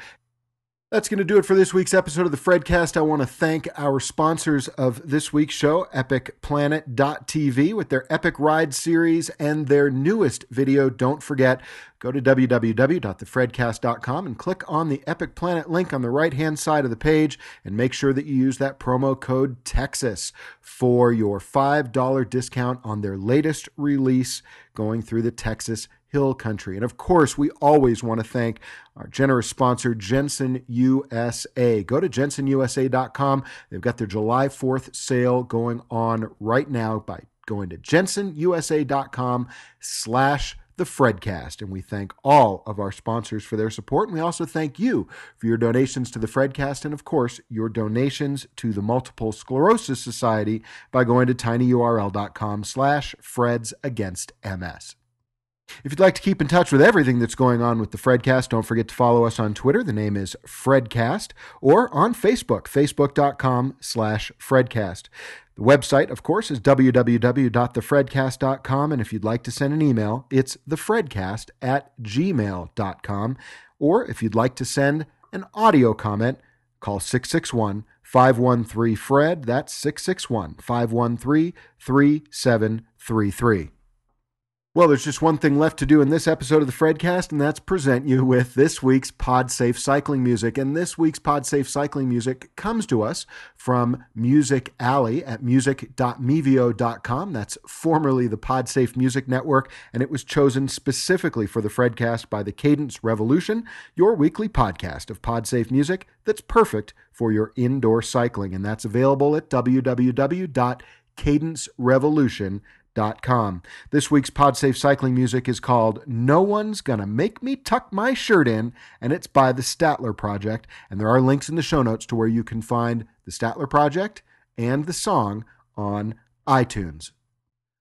That's going to do it for this week's episode of the Fredcast. I want to thank our sponsors of this week's show, EpicPlanet.tv, with their Epic Ride series and their newest video. Don't forget, go to www.thefredcast.com and click on the Epic Planet link on the right hand side of the page and make sure that you use that promo code Texas for your $5 discount on their latest release going through the Texas Hill Country. And of course, we always want to thank our generous sponsor, Jenson USA. Go to jensonusa.com. They've got their July 4th sale going on right now by going to jensonusa.com slash the Fredcast. And we thank all of our sponsors for their support. And we also thank you for your donations to the Fredcast and, of course, your donations to the Multiple Sclerosis Society by going to tinyurl.com slash Freds Against MS. If you'd like to keep in touch with everything that's going on with the Fredcast, don't forget to follow us on Twitter. The name is Fredcast, or on Facebook, facebook.com slash Fredcast. The website, of course, is www.thefredcast.com, and if you'd like to send an email, it's thefredcast at gmail.com. Or if you'd like to send an audio comment, call 661 513 Fred. That's 661 513 3733. Well, there's just one thing left to do in this episode of the Fredcast, and that's present you with this week's PodSafe cycling music. And this week's PodSafe cycling music comes to us from Music Alley at music.mevio.com. That's formerly the PodSafe Music Network, and it was chosen specifically for the Fredcast by the Cadence Revolution, your weekly podcast of PodSafe music that's perfect for your indoor cycling. And that's available at www.cadencerevolution.com Com. This week's PodSafe cycling music is called No One's Gonna Make Me Tuck My Shirt In, and it's by the Statler Project. And there are links in the show notes to where you can find the Statler Project and the song on iTunes.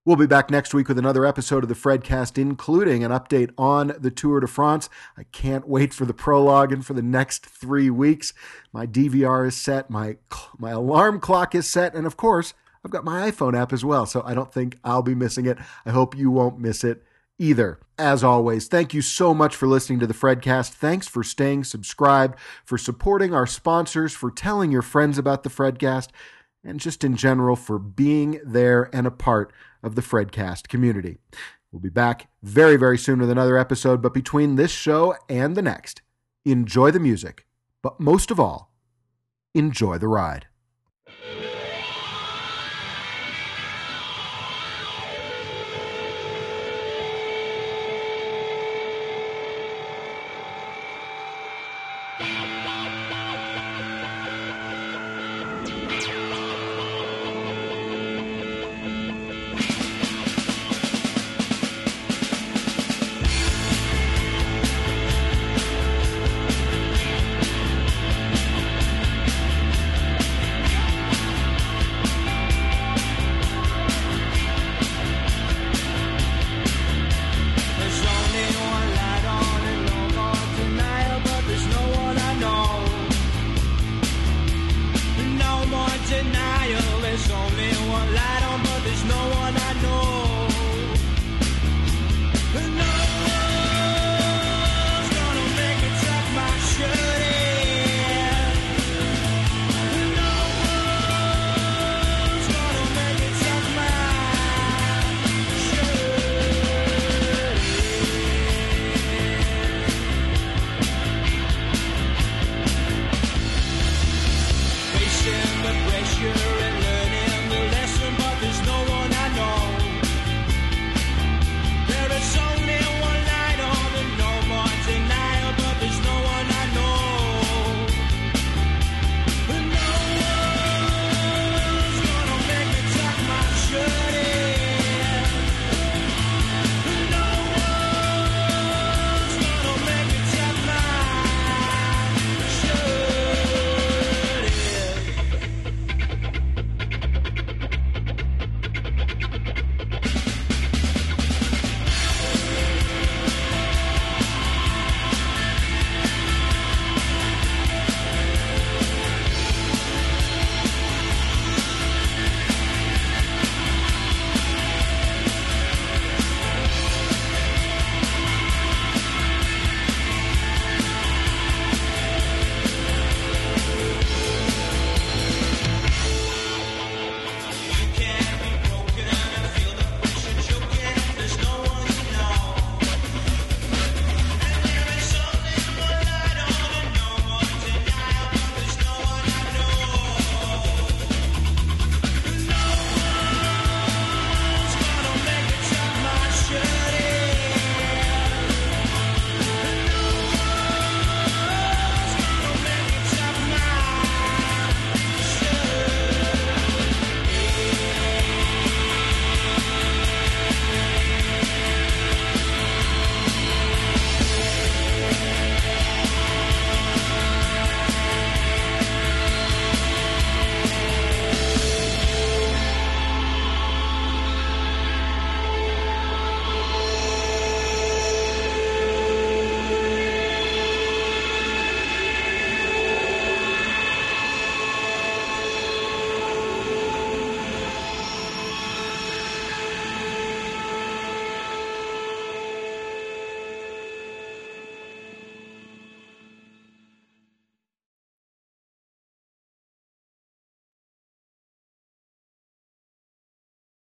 We'll be back next week with another episode of the Fredcast, including an update on the Tour de France. I can't wait for the prologue and for the next three weeks. My DVR is set, my, my alarm clock is set, and of course, I've got my iPhone app as well, so I don't think I'll be missing it. I hope you won't miss it either. As always, thank you so much for listening to the Fredcast. Thanks for staying subscribed, for supporting our sponsors, for telling your friends about the Fredcast, and just in general for being there and a part of the Fredcast community. We'll be back very, very soon with another episode, but between this show and the next, enjoy the music, but most of all, enjoy the ride.